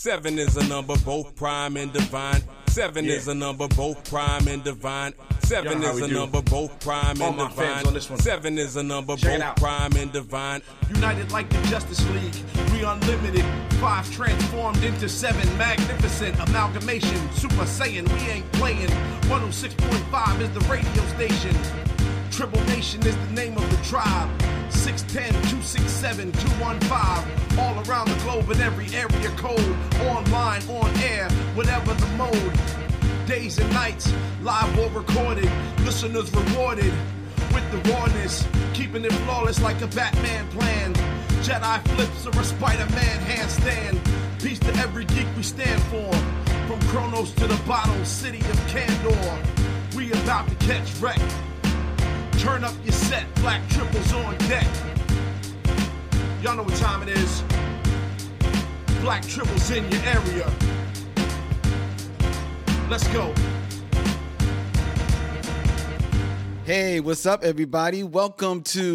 Seven is a number both prime and divine. Seven Yeah. is a number both prime and divine. Seven Y'all know how is a do. number both prime All and divine. on this one. Seven is a number Check both prime and divine. United like the Justice League, we unlimited. Five transformed into seven, magnificent amalgamation. Super Saiyan, we ain't playing. 106.5 is the radio station. Tribble Nation is the name of the tribe. 610 267 215. All around the globe in every area code. Online, on air, whatever the mode. Days and nights, live or recorded. Listeners rewarded with the rawness, keeping it flawless like a Batman plan. Jedi flips or a Spider-Man handstand. Peace to every geek we stand for. From Kronos to the bottle, city of Kandor. We about to catch wreck. Turn up your set, black tribbles on deck. Y'all know what time it is. Black triples in your area. Let's go. Hey, what's up, everybody? Welcome to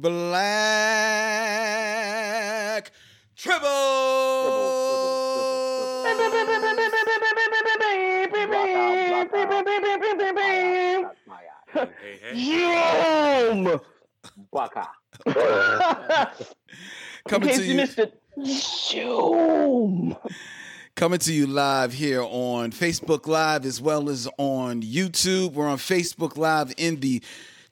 Black Tribble. Oh, Yum! Baka. Coming In to you missed it. Zoom. coming to you live here on Facebook Live as well as on YouTube. We're on Facebook Live in the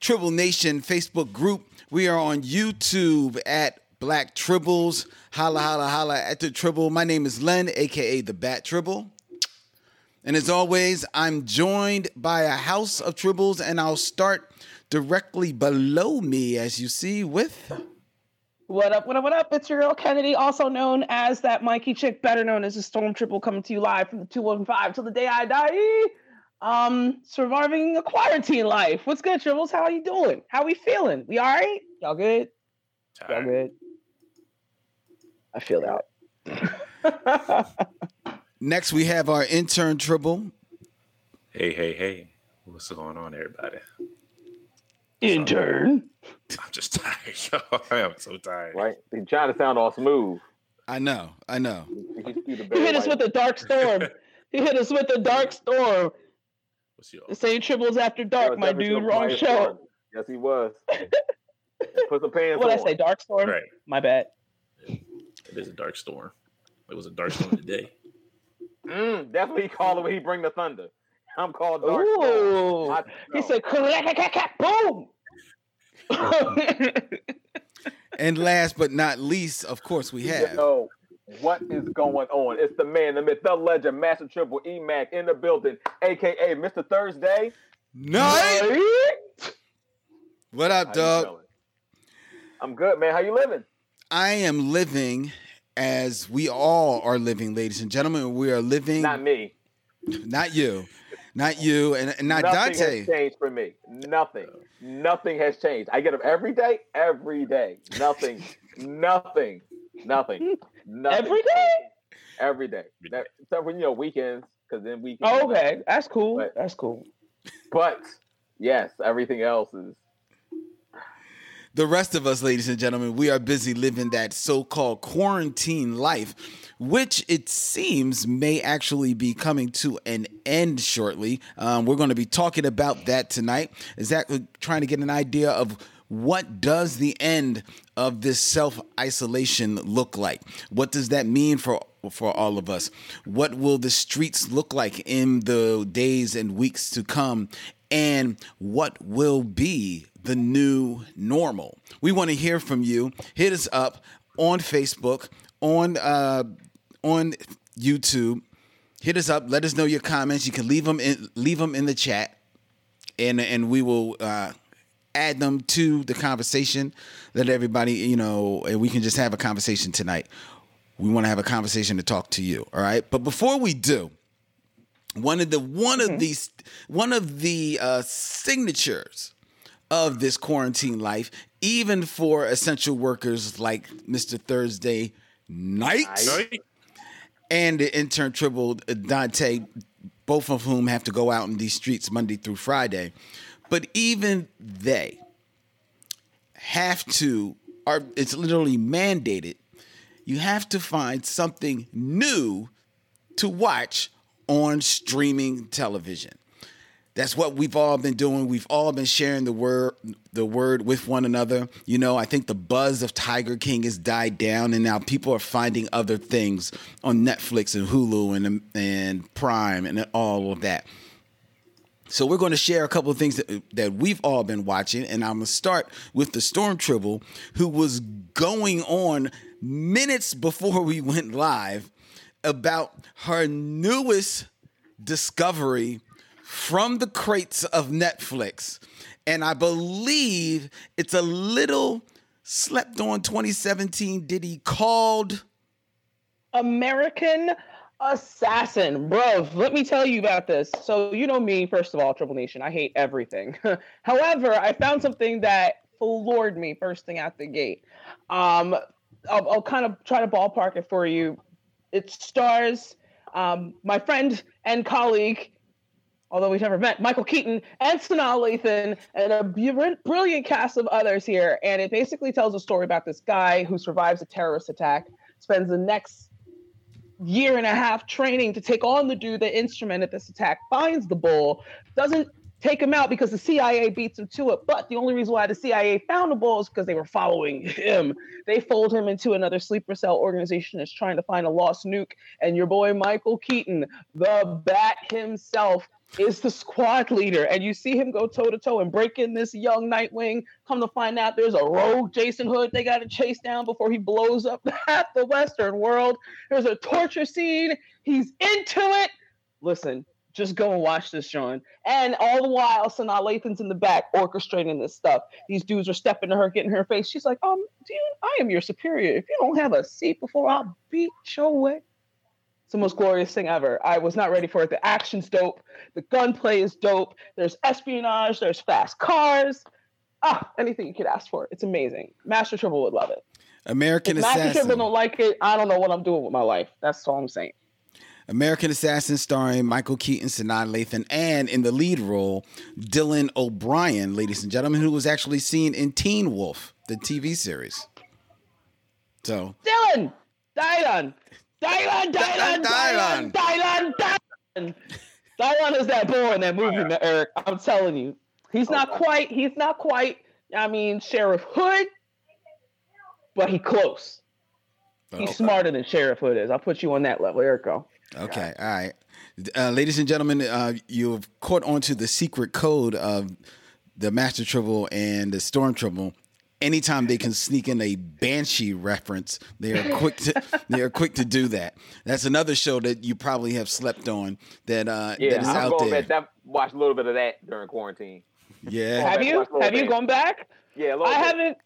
Tribble Nation Facebook group. We are on YouTube at Black Tribbles. Holla, holla, holla at the Tribble. My name is Len, aka the Bat Tribble. And as always, I'm joined by a house of tribbles, and I'll start directly below me, as you see, with What up, what up, what up? It's your girl Kennedy, also known as that Mikey chick, better known as the Storm Tribble, coming to you live from the 215 till the day I die. Um, surviving a quarantine life. What's good, Tribbles? How are you doing? How we feeling? We all right? Y'all good? Y'all good? I feel that. next we have our intern Tribble. Hey, hey, hey. What's going on, everybody? Intern. I'm just tired, yo. I am so tired. Right? They trying to sound all smooth. I know, I know. He can do the He Barry hit us with a dark storm. he hit us with a dark storm. What's your The same Tribbles after dark, my dude. your Wrong show. storm. Yes, he was. Put some pants What on. I say? Dark storm. right? My bad. It is a dark storm. It was a dark storm today. Mm, that's what he called it when he bring the thunder. I'm called dark storm. Ooh. I- He said, "Crack, boom." And last but not least, of course, we have Yo, what is going on? It's the man, the myth, the legend, Master Tribble E Mac in the building, aka Mr. Thursday. Night. What up, How dog? I'm good, man. How you living? I am living as we all are living, ladies and gentlemen. We are living, Not me. not you, not you, and, and not Nothing Dante. has changed for me. Nothing. Nothing has changed. I get up every day, every day. Nothing. nothing. Nothing. Nothing. Every day? Every day. That, except for you know weekends, because then weekends. Oh, okay, that's cool. But- That's cool. But yes, everything else is. The rest of us, ladies and gentlemen, we are busy living that so called quarantine life, which it seems may actually be coming to an end shortly. Um, we're going to be talking about that tonight. Exactly trying to get an idea of what does the end of this self isolation look like? What does that mean for for all of us? What will the streets look like in the days and weeks to come? And what will be the new normal? We want to hear from you. Hit us up on Facebook, on uh, on YouTube. Hit us up. Let us know your comments. You can leave them in leave them in the chat, and and we will uh, add them to the conversation. Let everybody you know, and we can just have a conversation tonight. We want to have a conversation to talk to you. All right, but before we do, one of the one of these one of the uh, signatures of this quarantine life, even for essential workers like Mr. Thursday Night and the intern Tribble Dante, both of whom have to go out in these streets Monday through Friday. But even they have to are it's literally mandated. You have to find something new to watch on streaming television. That's what we've all been doing. We've all been sharing the word the word with one another. You know, I think the buzz of Tiger King has died down and now people are finding other things on Netflix and Hulu and and Prime and all of that. So we're going to share a couple of things that, that we've all been watching, and I'm going to start with the Storm Tribble, who was going on minutes before we went live about her newest discovery from the crates of Netflix. And I believe it's a little slept on 2017 Diddy called American Assassin, bro. Let me tell you about this. So you know me, first of all, Tribble Nation. I hate everything. However, I found something that floored me first thing out the gate. Um, I'll, I'll kind of try to ballpark it for you. It stars um, my friend and colleague, although we've never met, Michael Keaton and Sanaa Lathan, and a brilliant cast of others here. And it basically tells a story about this guy who survives a terrorist attack, spends the next year and a half training to take on the dude that instrumented this attack, finds the bull, doesn't take him out because the CIA beats him to it. But the only reason why the CIA found the bull is because they were following him. They fold him into another sleeper cell organization that's trying to find a lost nuke. And your boy Michael Keaton, the bat himself, is the squad leader, and you see him go toe to toe and break in this young Nightwing. Come to find out, there's a rogue Jason Hood they got to chase down before he blows up half the Western world. There's a torture scene. He's into it. Listen, just go and watch this, Sean. And all the while, Sanaa Lathan's in the back orchestrating this stuff. These dudes are stepping to her, getting her face. She's like, um, dude, I am your superior. If you don't have a seat before I'll beat your way. It's the most glorious thing ever. I was not ready for it. The action's dope. The gunplay is dope. There's espionage. There's fast cars. Ah, anything you could ask for. It's amazing. Master Tribble would love it. American if Assassin. Master Tribble don't like it. I don't know what I'm doing with my life. That's all I'm saying. American Assassin starring Michael Keaton, Sanaa Lathan, and in the lead role, Dylan O'Brien, ladies and gentlemen, who was actually seen in Teen Wolf, the TV series. So Dylan, Dylan, Dylan, Dylan, Dylan, Dylan, Dylan. Dylan is that boy in that movie, Eric. I'm telling you, he's not quite. He's not quite. I mean, Sheriff Hood, but he close. He's smarter than Sheriff Hood is. I'll put you on that level. Eric, go. Okay, all right. Uh, ladies and gentlemen, uh, you've caught on to the secret code of the Master Tribble and the Storm Tribble. Anytime they can sneak in a Banshee reference, they are quick to they are quick to do that. That's another show that you probably have slept on that uh, Yeah, that is I'm out going there. back. That, watched a little bit of that during quarantine. Yeah, Have you? Have you gone back? Yeah, a little I bit. haven't.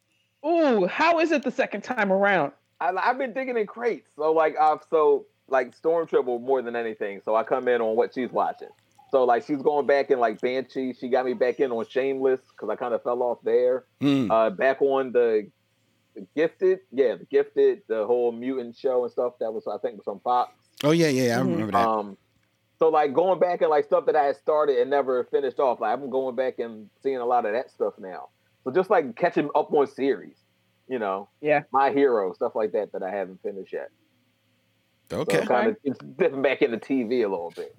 Ooh, how is it the second time around? I, I've been digging in crates. So like, uh, so like Storm Tribble more than anything. So I come in on what she's watching. So like, she's going back in like Banshee. She got me back in on Shameless because I kind of fell off there. Mm. Uh, back on the, the Gifted. Yeah, the Gifted, the whole mutant show and stuff. That was I think was on Fox. Oh yeah, yeah, I remember that. Um, so like going back and like stuff that I had started and never finished off. Like I'm going back and seeing a lot of that stuff now. So just like catching up on series, you know, Yeah. my hero stuff like that that I haven't finished yet. okay. So kind of it's dipping back into TV a little bit.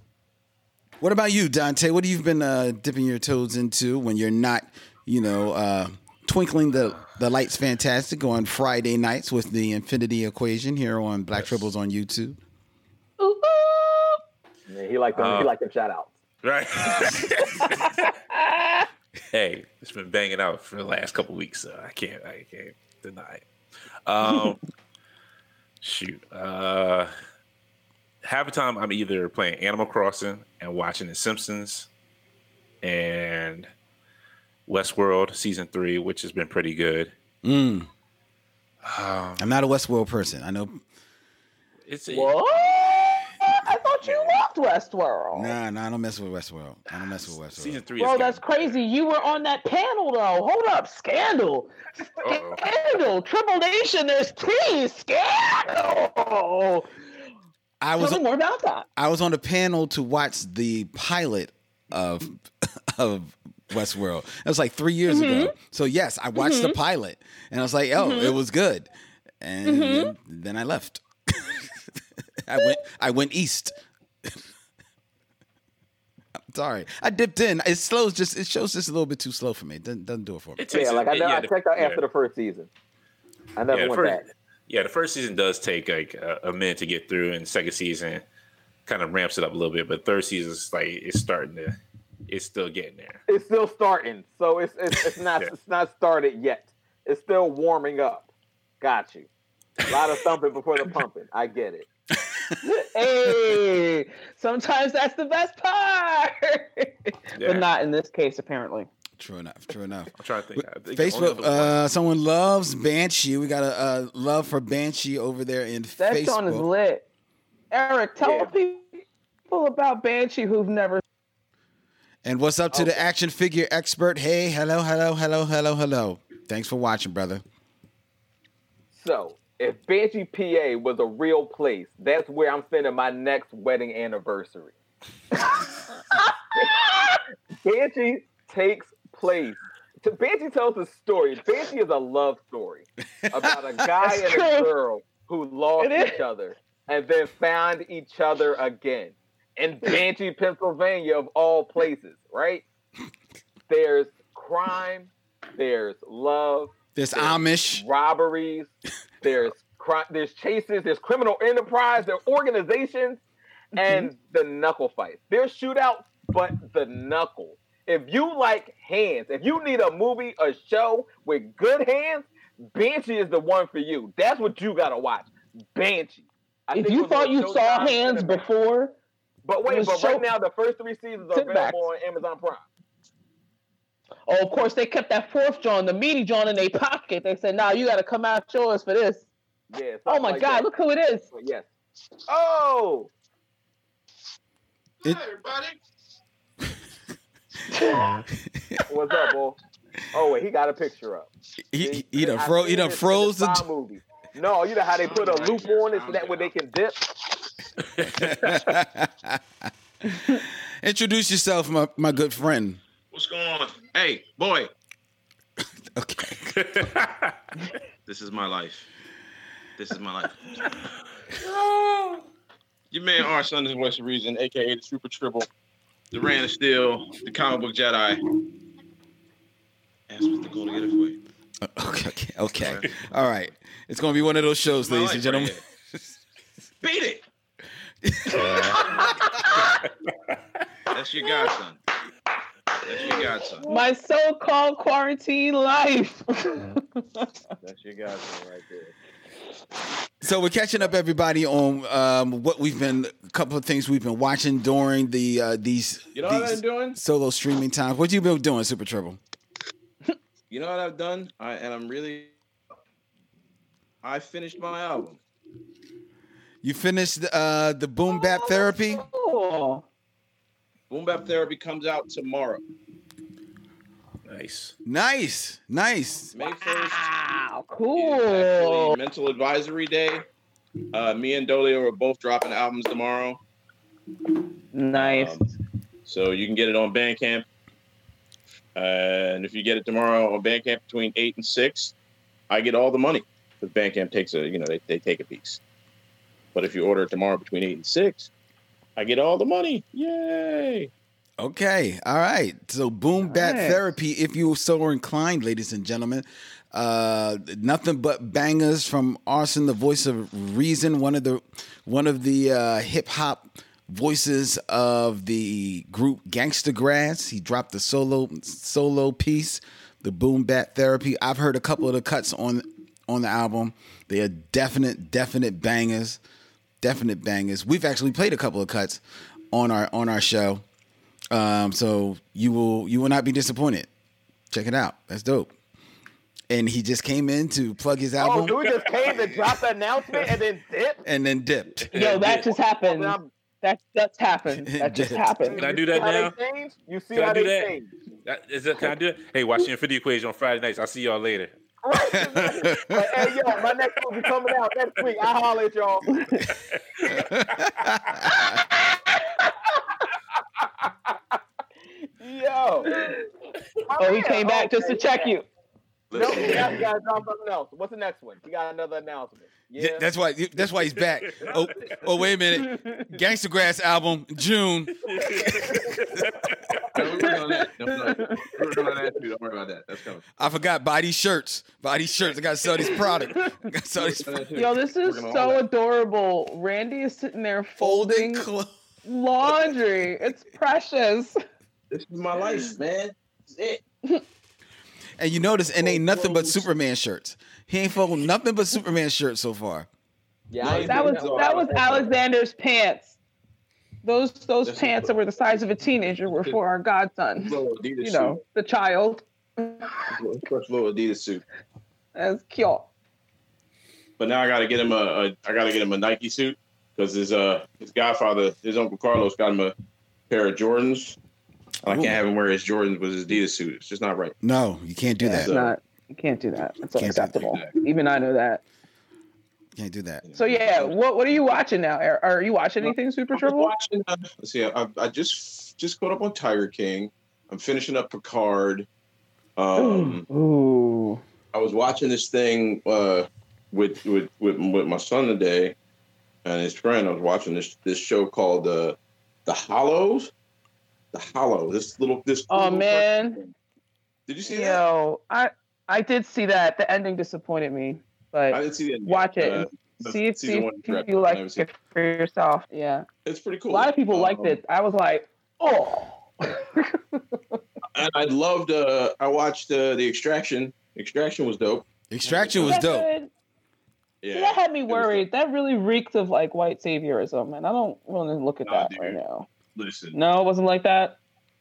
What about you, Dante? What have you been uh, dipping your toes into when you're not, you know, uh, twinkling the the lights fantastic on Friday nights with the Infinity Equation here on Black Tribbles on YouTube? Ooh, ooh. Yeah, he liked them. he Uh, liked them shout outs. Right. hey, it's been banging out for the last couple weeks, so I can't I can't deny it. Um, shoot. Uh, half the time I'm either playing Animal Crossing and watching The Simpsons and Westworld season three, which has been pretty good. Mm. Um, I'm not a Westworld person. I know. it's a, What? I thought you loved Westworld. Nah, nah, I don't mess with Westworld. I don't mess with Westworld. season three. Bro, is that's getting- crazy. You were on that panel though. Hold up, scandal. Uh-oh. Scandal. Tribble Nation, there's tea. Scandal. I Tell was me more about that. I was on a panel to watch the pilot of of Westworld. That was like three years ago. Mm-hmm. So yes, I watched the mm-hmm. pilot, and I was like, oh, it mm-hmm. was good, and then, then I left. I went. I went east. I'm sorry. I dipped in. It slows just. It shows just a little bit too slow for me. It doesn't, doesn't do it for me. It Yeah, like I, know, yeah, I checked out yeah. after the first season. I never Yeah, went first- back. Yeah, the first season does take like a, a minute to get through, and second season kind of ramps it up a little bit. But third season is like it's starting to, it's still getting there. It's still starting, so it's it's, it's not Yeah. it's not started yet. It's still warming up. Got you. A lot of thumping before the pumping. I get it. hey, sometimes that's the best part, Yeah. but not in this case, apparently. True enough. True enough. I'm trying to think. I think Facebook. Uh, someone loves Banshee. We got a, uh love for Banshee over there in That Facebook. song is lit. Eric, tell Yeah. people about Banshee who've never. And what's up to the action figure expert? Hey, hello, hello, hello, hello, hello. Thanks for watching, brother. So, if Banshee PA was a real place, that's where I'm spending my next wedding anniversary. Banshee takes place. So Banshee tells a story. Banshee is a love story about a guy and a girl who lost each other and then found each other again in Banshee, Pennsylvania, of all places, right? There's crime, there's love, There's There's Amish. robberies, there's crime, there's chases, there's criminal enterprise, there are organizations, mm-hmm. and the knuckle fights. There's shootouts, but the knuckle. If you like hands, if you need a movie, a show with good hands, Banshee is the one for you. That's what you gotta watch. Banshee. I If you thought you saw Showtime hands Cinemax. before, but wait, it but show- right now the first three seasons are Sit back. available on Amazon Prime. oh, of course they kept that fourth John, the meaty John, in their pocket. They said, "Nah, you got to come out yours for this." Yeah. Oh my like God, that. look who it is! But yes. Oh, It- what's up, boy? Oh wait, he got a picture up. He, See, he done, fro- he done froze the the. Movie. No, you know how they put a loop on it so that way they can dip. Introduce yourself, my, my good friend. What's going on? Hey, boy, Okay. this is my life. This is my life. Your man R. Son is West Reason, aka the Super Tribble, the Ran of Steel, the comic book Jedi. Ask what's the goal to get it for you. Okay, okay, okay. All right. It's going to be one of those shows, ladies and gentlemen. right Beat it. That's your godson. That's your godson. My so-called quarantine life. That's your godson right there. So we're catching up, everybody, on um, what we've been, a couple of things we've been watching during the uh, these, You know what these I'm doing? solo streaming times. What you been doing, Super Tribble? You know what I've done? I and I'm really I finished my album. You finished uh, the Boom Bap Therapy. Oh, Boom Bap Therapy comes out tomorrow. Nice. Nice, nice. May 1st. wow, cool. Mental Advisory Day. Uh, me and Dolio are both dropping albums tomorrow. Nice. Um, so you can get it on Bandcamp. Uh, and if you get it tomorrow on Bandcamp between eight and six, I get all the money. Because Bandcamp takes a, you know, they, they take a piece. But if you order it tomorrow between eight and six, I get all the money. Yay! Okay, all right. So Boom Bap Nice. Therapy, if you so are inclined, ladies and gentlemen. Uh, nothing but bangers from R-Son, the voice of reason, one of the one of the uh, hip hop voices of the group Gangsta Grass. He dropped the solo solo piece, the boom bap Therapy. I've heard a couple of the cuts on on the album. They are definite, definite bangers, definite bangers. We've actually played a couple of cuts on our on our show. Um, so you will you will not be disappointed. Check it out. That's dope. And he just came in to plug his album. Oh, album dude just came to drop the announcement and then dipped. and then dipped. Yo, that just happened. That that's happened. That just happened. Can I do you that see how now? They? You see Can I how do they change. That, is that, can I do it? Hey, watch the Infinity Equation on Friday nights. I'll see y'all later. Right. Hey, yo, my next movie coming out next week. I'll holler at y'all. Yo. Oh, he came back just to check yeah. you. No, he got, he got to drop something else. What's the next one? He got another announcement. Yeah, Yeah, that's why. That's why he's back. Oh, oh, wait a minute. Gangsta Grass album, June. No, we're working on that. No, no, we're working on that too. Don't worry about that. That's coming. I forgot. Buy these shirts. Buy these shirts. I gotta sell these product. I gotta sell these Working on that too. Yo, this is Working on all so adorable. Randy is sitting there folding folding clothes. laundry. It's precious. This is my life, man. This is it. And you notice, and ain't nothing but Superman shirts. He ain't folding nothing but Superman shirts so far. yeah. I ain't That was one. that was Alexander's pants. Those those That's pants that were the size of a teenager were for our godson. You know, the child. First little Adidas suit. That's cute. But now I got to get him a, a I got to get him a Nike suit because his uh his godfather, his uncle Carlos, got him a pair of Jordans. I can't have him wear his Jordans with his Adidas suit. It's just not right. No, you can't do It's that. not. You can't do that. It's Can't do unacceptable. that. Even I know that. Can't do that. So yeah, what what are you watching now? Are, are you watching anything Super I'm Tribble? watching. Uh, let's see. I, I just just caught up on Tiger King. I'm finishing up Picard. Um, Ooh. I was watching this thing uh, with with with with my son today and his friend. I was watching this this show called uh, The Hollows. The Hollow. This little this. Oh little- man, Did you see that? yo, I I did see that. The ending disappointed me, but I didn't see that. watch it. Uh, see if, see if draft, you like it for yourself. Yeah, It's pretty cool. a lot of people liked Um, it. I was like, oh. and I loved. Uh, I watched uh, the Extraction. Extraction was dope. Extraction was dope. good? Yeah, that had me worried. That really reeked of like white saviorism, and I don't want to look at Nah, that dude. right now. Listen, No, it wasn't like that.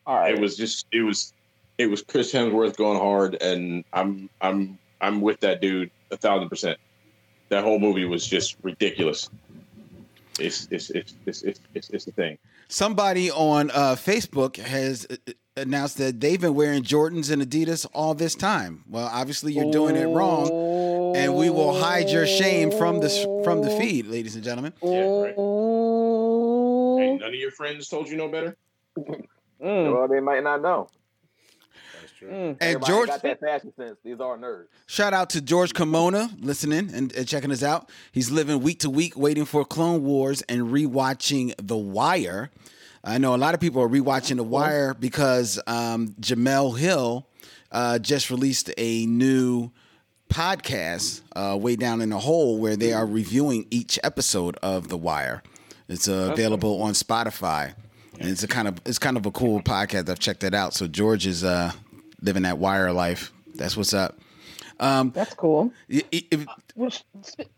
All right. it was just. It was. It was Chris Hemsworth going hard, and I'm. I'm. I'm with that dude a thousand percent. That whole movie was just ridiculous. It's. It's. It's. It's. It's. It's, it's the thing. Somebody on uh, Facebook has uh, announced that they've been wearing Jordans and Adidas all this time. Well, obviously you're doing it wrong, and we will hide your shame from the from the feed, ladies and gentlemen. Yeah, right. Ooh. None of your friends told you no better. Mm, Well, they might not know. That's true. mm. And George, got that fashion sense. These are nerds. shout out to George Kimona listening and, and checking us out. He's living week to week, waiting for Clone Wars and rewatching The Wire. I know a lot of people are rewatching The Wire because um, Jemele Hill uh, just released a new podcast, uh, Way Down in the Hole, where they are reviewing each episode of The Wire. It's uh, available on Spotify, and it's a kind of it's kind of a cool podcast. I've checked it out. So George is uh, living that Wire life. That's what's up. That's cool. I- I- if- Which,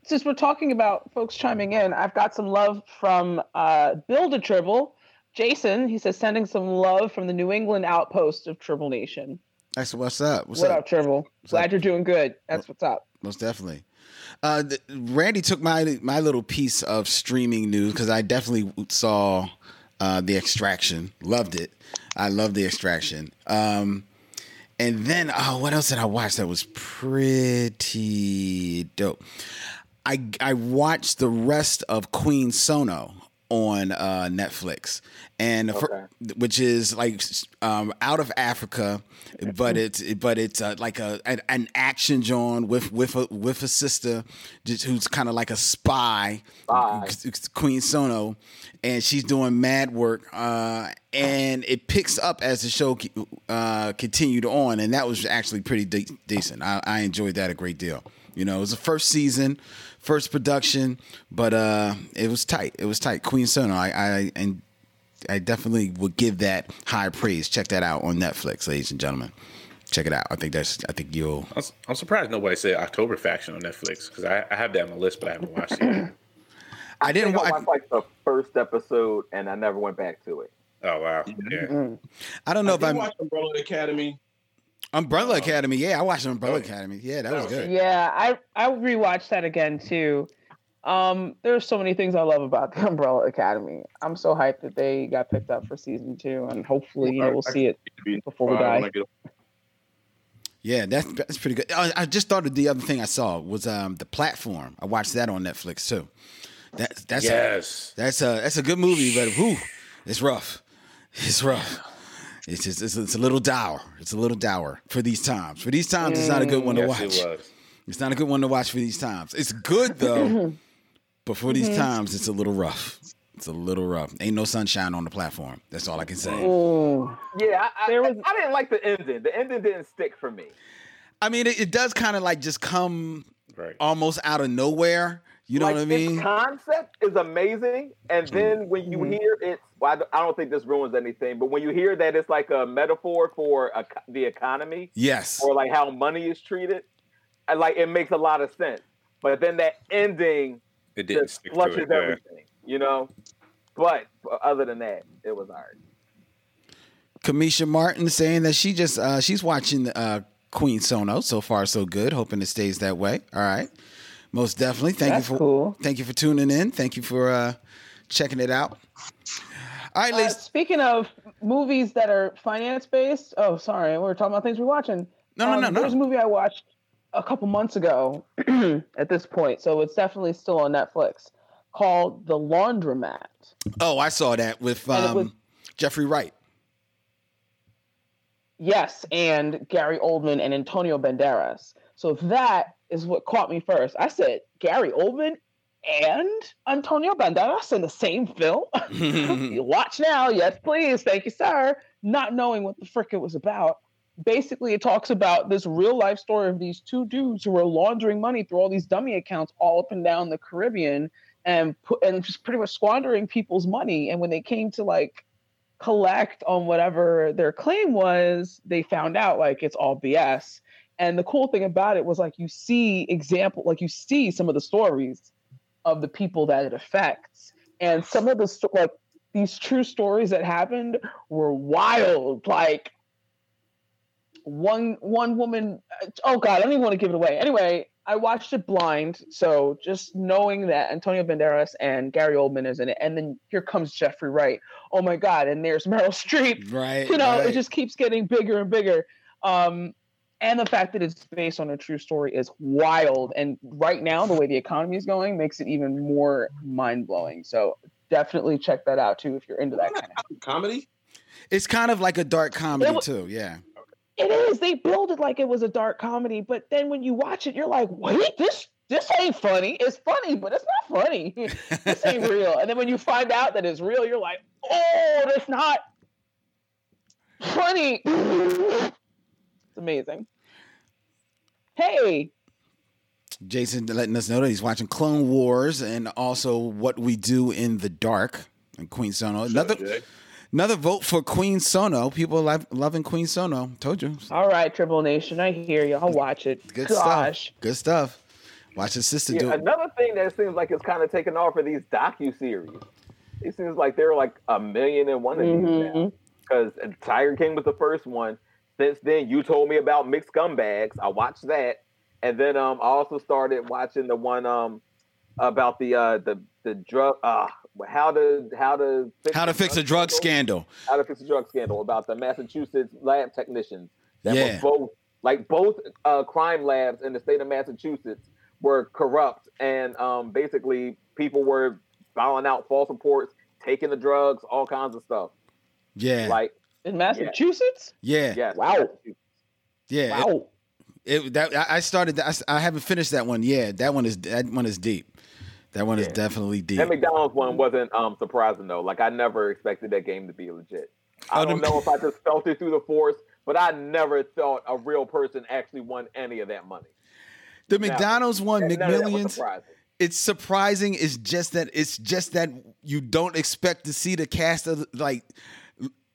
since we're talking about folks chiming in, I've got some love from uh, Build a Tribble. Jason, he says, sending some love from the New England outpost of Tribble Nation. That's what's up. What's what up? up? Glad you're doing good. That's what's up. Most definitely. Uh, th- Randy took my my little piece of streaming news because I definitely saw uh, the Extraction. Loved it. I love the Extraction. Um, and then, oh, what else did I watch that was pretty dope? I I watched the rest of Queen Sono on uh, Netflix, and the fir- which is like um, out of Africa, but it's but it's uh, like a an, action John with with a with a sister who's kind of like a spy, Spy. Queen Sono, and she's doing mad work. Uh, and it picks up as the show uh, continued on, and that was actually pretty de- decent. I, I enjoyed that a great deal. You know, it was the first season, first production, but uh, it was tight. It was tight. Queen Sono, I, I and I definitely would give that high praise. Check that out on Netflix, ladies and gentlemen. Check it out. I think that's. I think you'll. I'm, I'm surprised nobody said October Faction on Netflix because I, I have that on my list, but I haven't watched it. yet. I didn't. think I wa- like the first episode and I never went back to it. Oh wow, yeah. Mm. I don't know I if I watched watch Umbrella Academy. Umbrella Academy. Yeah, I watched Umbrella Academy. Yeah, that was was good. Yeah, I I rewatched that again too. Um, there's so many things I love about the Umbrella Academy. I'm so hyped that they got picked up for season two, and hopefully, you know, we'll see it before we die. Yeah, that's that's pretty good. I, I just thought of the other thing I saw was um the platform. I watched that on Netflix too. That that's yes. a, that's a that's a good movie, but whew, it's rough. It's rough. It's just it's, it's a little dour. It's a little dour for these times. For these times, it's not a good one to watch. it. It's not a good one to watch for these times. It's good though, but for Mm-hmm. these times, it's a little rough. It's a little rough. Ain't no sunshine on the platform. That's all I can say. Ooh. Yeah, I, I, There was- I didn't like the ending. The ending didn't stick for me. I mean, it, it does kind of like just come Right. almost out of nowhere. You know like, what I mean? Concept is amazing, and then when you hear it's, well, I don't- think this ruins anything, but when you hear that it's like a metaphor for a, the economy yes. or like how money is treated, like it makes a lot of sense. But then that ending It didn't just flushes it. yeah. everything, you know. But other than that, it was hard. Kamisha Martin saying that she just uh, she's watching uh, Queen Sono. So far, so good. Hoping it stays that way. All right, most definitely. Thank That's you for cool. thank you for tuning in. Thank you for uh, checking it out. All right, Uh, speaking of movies that are finance based, oh, sorry, we were talking about things we're watching. No, no, Um, no, no. There's a movie I watched a couple months ago at this point, so it's definitely still on Netflix called The Laundromat. Oh, I saw that with um, was- Jeffrey Wright. Yes, and Gary Oldman and Antonio Banderas. So that is what caught me first. I said, Gary Oldman and Antonio Banderas in the same film? You Watch now. Yes, please. Thank you, sir. Not knowing what the frick it was about. Basically, it talks about this real life story of these two dudes who were laundering money through all these dummy accounts all up and down the Caribbean and put, and just pretty much squandering people's money. And when they came to like collect on whatever their claim was, they found out like it's all BS. And the cool thing about it was like you see example, like you see some of the stories of the people that it affects, and some of the sto- like these true stories that happened were wild. Like one one woman, oh god, I don't even want to give it away. Anyway, I watched it blind, so just knowing that Antonio Banderas and Gary Oldman is in it, and then here comes Jeffrey Wright. Oh my god, and there's Meryl Streep Right. you know, right. it just keeps getting bigger and bigger. Um, and the fact that it's based on a true story is wild. And right now, the way the economy is going makes it even more mind blowing. So definitely check that out too if you're into that kind of. Comedy? It's kind of like a dark comedy It wa- too. Yeah. It is. They build it like it was a dark comedy, but then when you watch it, you're like, wait, this this ain't funny. It's funny, but it's not funny. this ain't real. And then when you find out that it's real, you're like, oh, that's not funny. it's amazing. Hey, Jason letting us know that he's watching Clone Wars and also What We Do in the Dark and Queen Sono. Another Jay. another vote for Queen Sono. People love, loving Queen Sono. Told you. all right, Triple Nation, I hear you. I'll watch it. Good Gosh. stuff. Good stuff. Watch his sister Yeah, do it. another thing that seems like it's kind of taken off are these docu series. It seems like there are like a million and one of these mm-hmm. now. Because Tiger King was the first one. Since then, you told me about Mixed Scumbags. I watched that, and then um, I also started watching the one um about the uh the the drug uh how to how to fix How to fix a drug scandal? scandal. How to fix a drug scandal about the Massachusetts lab technicians that Yeah. were both like both uh, crime labs in the state of Massachusetts were corrupt and um, basically people were filing out false reports, taking the drugs, all kinds of stuff. Yeah. Like In Massachusetts? yeah. yes, Wow. Yeah. Wow. It, that I I started. I, I haven't finished that one. Yeah, that one is that one is deep. That one is definitely deep. That McDonald's one wasn't um, surprising though. Like I never expected that game to be legit. I Oh, don't know if I just felt it through the force, but I never thought a real person actually won any of that money. the Now, McDonald's one, None of that was McMillions. It's surprising. It's just that it's just that you don't expect to see the cast of like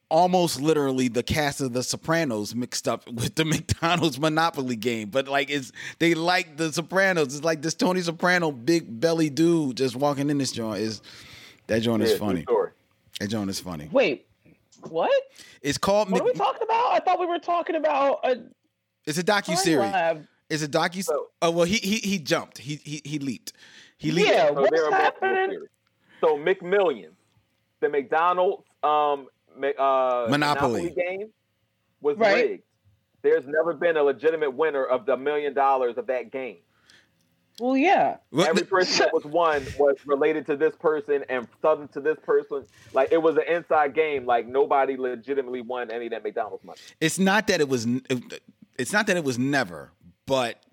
almost literally the cast of The Sopranos mixed up with the McDonald's Monopoly game. But like it's they like the Sopranos. It's like this Tony Soprano big belly dude just walking in this joint is that joint Yeah, is true funny. story. That joint is funny. Wait, what? It's called What are we talking about? I thought we were talking about a it's a docu crime series. lab. It's a docu. So- oh well, he he he jumped. He he he leaped. He leaped. Yeah, So what's there happening? So McMillions, the McDonald's um Ma- uh, Monopoly. game was Right. rigged. There's never been a legitimate winner of the million dollars of that game. Well, yeah. Every the- person that was won was related to this person and something to this person. Like it was an inside game. Like nobody legitimately won any of that McDonald's money. it's not that it was. It's not that it was never, but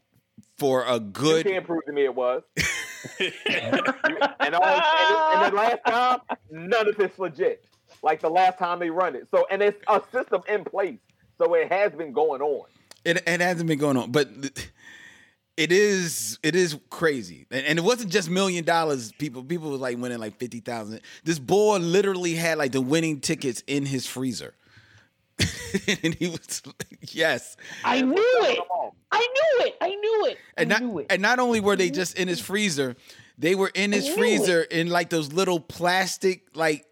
for a You good. can't prove to me it was. And, all, and, and the last time, none of it's legit. Like the last time they run it. So and it's a system in place. So it has been going on. It, it hasn't been going on, but it is it is crazy, and, and it wasn't just million dollars. People people was like winning like fifty thousand. This boy literally had like the winning tickets in his freezer, and he was yes, I knew it. I knew it. I knew it. I and not knew it. and not only were they just in his freezer, they were in his I knew freezer in like those little plastic like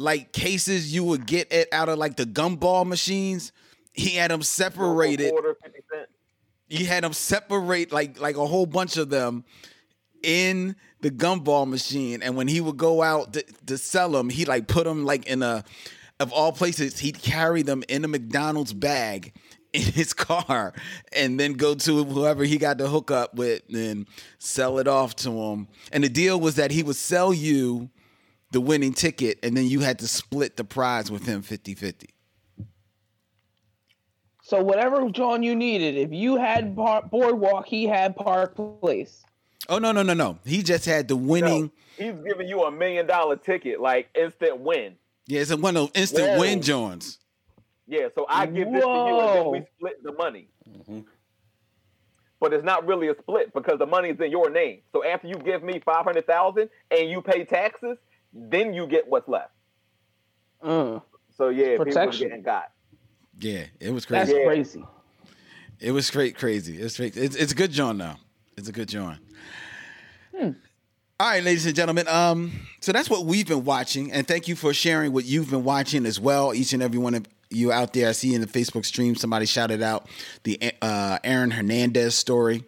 like cases you would get it out of like the gumball machines. He had them separated. Quarter, he had them separate like like a whole bunch of them in the gumball machine and when he would go out to, to sell them he like put them like in a of all places he'd carry them in a mcdonald's bag in his car and then go to whoever he got to hook up with and sell it off to him and the deal was that he would sell you the winning ticket and then you had to split the prize with him 50-50 So whatever John you needed, if you had bar- boardwalk, he had Park Place. oh no no no no he just had the winning No, he's giving you a million dollar ticket, like instant win. Yeah, it's one of those instant Whoa. win johns Yeah, so I give this to you and then we split the money. Mm-hmm. But it's not really a split because the money's in your name. So after you give me five hundred thousand and you pay taxes, then you get what's left. Mm, So yeah, people Protection. getting got. Yeah, it was that's crazy. Yeah. crazy. It was straight crazy. It's straight. It's, it's a good joint now. It's a good joint. Hmm. All right, ladies and gentlemen. Um, so that's what we've been watching, and thank you for sharing what you've been watching as well. Each and every one of you out there. I see in the Facebook stream somebody shouted out the uh, Aaron Hernandez story.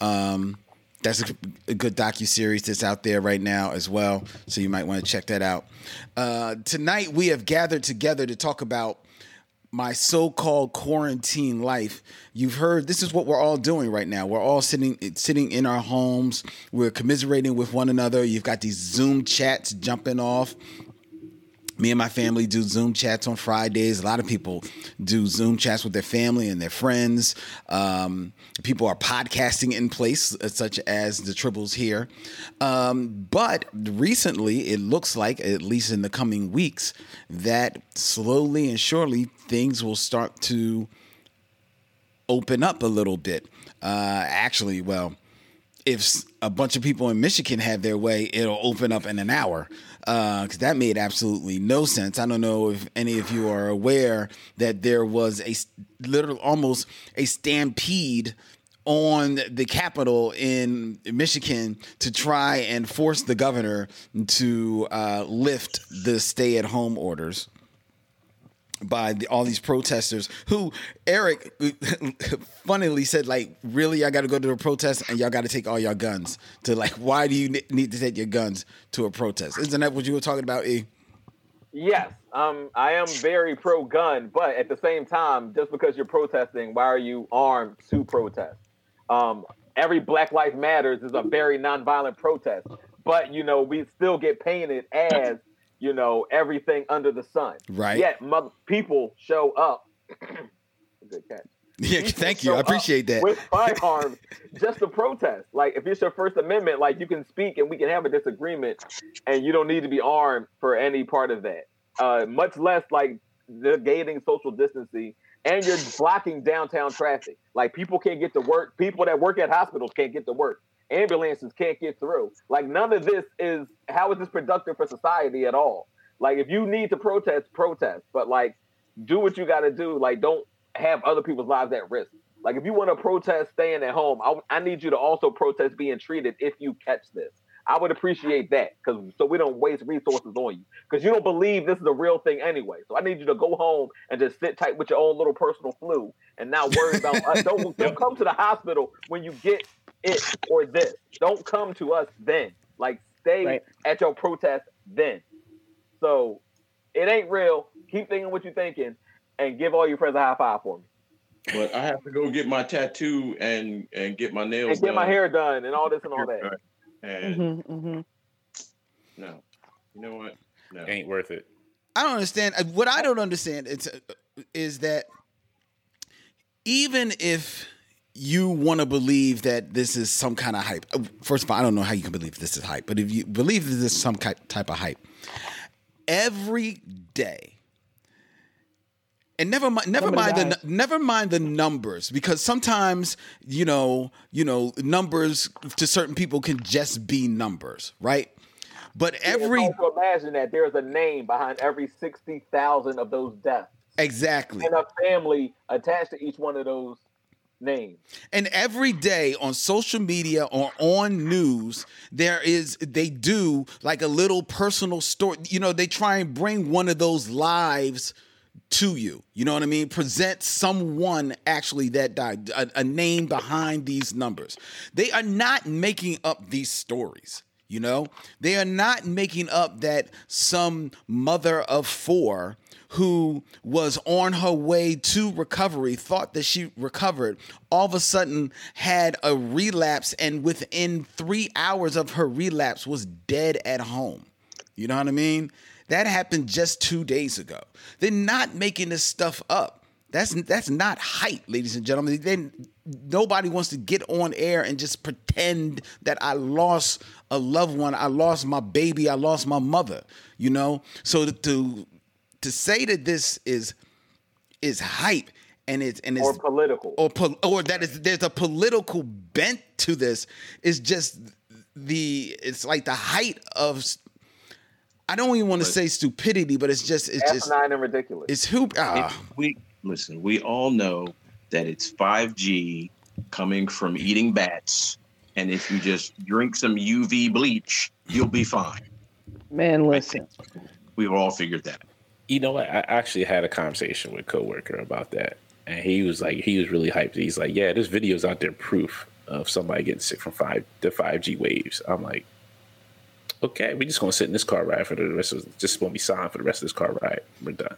Um, that's a, good docu series that's out there right now as well. So you might want to check that out. Uh, tonight we have gathered together to talk about my so-called quarantine life. You've heard this is what we're all doing right now. We're all sitting sitting in our homes. We're commiserating with one another. You've got these Zoom chats jumping off. Me and my family do Zoom chats on Fridays. A lot of people do Zoom chats with their family and their friends. Um, people are podcasting in place, uh, such as the Tribbles here. Um, but recently, it looks like, at least in the coming weeks, that slowly and surely things will start to open up a little bit. Uh, actually, well, if a bunch of people in Michigan have their way, it'll open up in an hour. Because that made absolutely no sense. I don't know if any of you are aware that there was a literal, almost a stampede on the Capitol in Michigan to try and force the governor to uh, lift the stay-at-home orders by the, all these protesters who Eric funnily said like really I got to go to a protest and y'all got to take all your guns to like why do you need to take your guns to a protest isn't that what you were talking about E Yes, um, I am very pro gun, but at the same time, just because you're protesting, why are you armed to protest? Um, every Black life Matters is a very nonviolent protest, but you know we still get painted as you know everything under the sun. Right. Yet mother- people show up. Good catch. yeah People thank you I appreciate that With firearms, just to protest. Like if it's your First Amendment, like you can speak and we can have a disagreement, and you don't need to be armed for any part of that. Uh, much less like negating social distancing, and you're blocking downtown traffic. Like people can't get to work. People that work at hospitals can't get to work. Ambulances can't get through. Like none of this is how is this productive for society at all? Like if you need to protest, protest, but like do what you got to do. Like don't have other people's lives at risk. Like if you want to protest staying at home, I, I need you to also protest being treated if you catch this. I would appreciate that because so we don't waste resources on you because you don't believe this is a real thing anyway. So I need you to go home and just sit tight with your own little personal flu and not worry about us. Don't don't come to the hospital when you get it or this. Don't come to us then. Like stay Right. at your protest then. So it ain't real. Keep thinking what you're thinking and give all your friends a high five for me. But I have to go get my tattoo and and get my nails And get my hair done and all this and all that. Haircut. And hmm hmm no, you know what? No. Ain't worth it. I don't understand. uh, What I don't understand is, is that even if you want to believe that this is some kind of hype, uh, first of all, I don't know how you can believe this is hype, but if you believe that this is some type of hype, every day, and never mind, never Somebody mind the dies. never mind the numbers because sometimes you know you know numbers to certain people can just be numbers, right? But every to imagine that there's a name behind every sixty thousand of those deaths exactly and a family attached to each one of those names. And every day on social media or on news, there is they do like a little personal story. You know, they try and bring one of those lives to you. You know what I mean? Present someone actually that died, a, a name behind these numbers. They are not making up these stories. You know, they are not making up that some mother of four who was on her way to recovery thought that she recovered all of a sudden had a relapse and within three hours of her relapse was dead at home. You know what i mean? That happened just two days ago. They're not making this stuff up. That's that's not hype ladies and gentlemen. They, nobody wants to get on air and just pretend that i lost a loved one i lost my baby i lost my mother you know so to, to to say that this is is hype and it's and it's Or political. or pol- or that is there's a political bent to this is just the it's like the height of I don't even want to say stupidity, but it's just it's just Asinine and ridiculous. it's who ah, we listen. We all know that it's 5G coming from eating bats, and if you just drink some UV bleach, you'll be fine. Man, listen. We've all figured that. You know what? I actually had a conversation with a coworker about that, and he was like, he was really hyped. He's like, yeah, there's videos out there proof of somebody getting sick from five the five G waves. I'm like, okay, we're just gonna sit in this car ride for the rest of just gonna be silent for the rest of this car ride. We're done.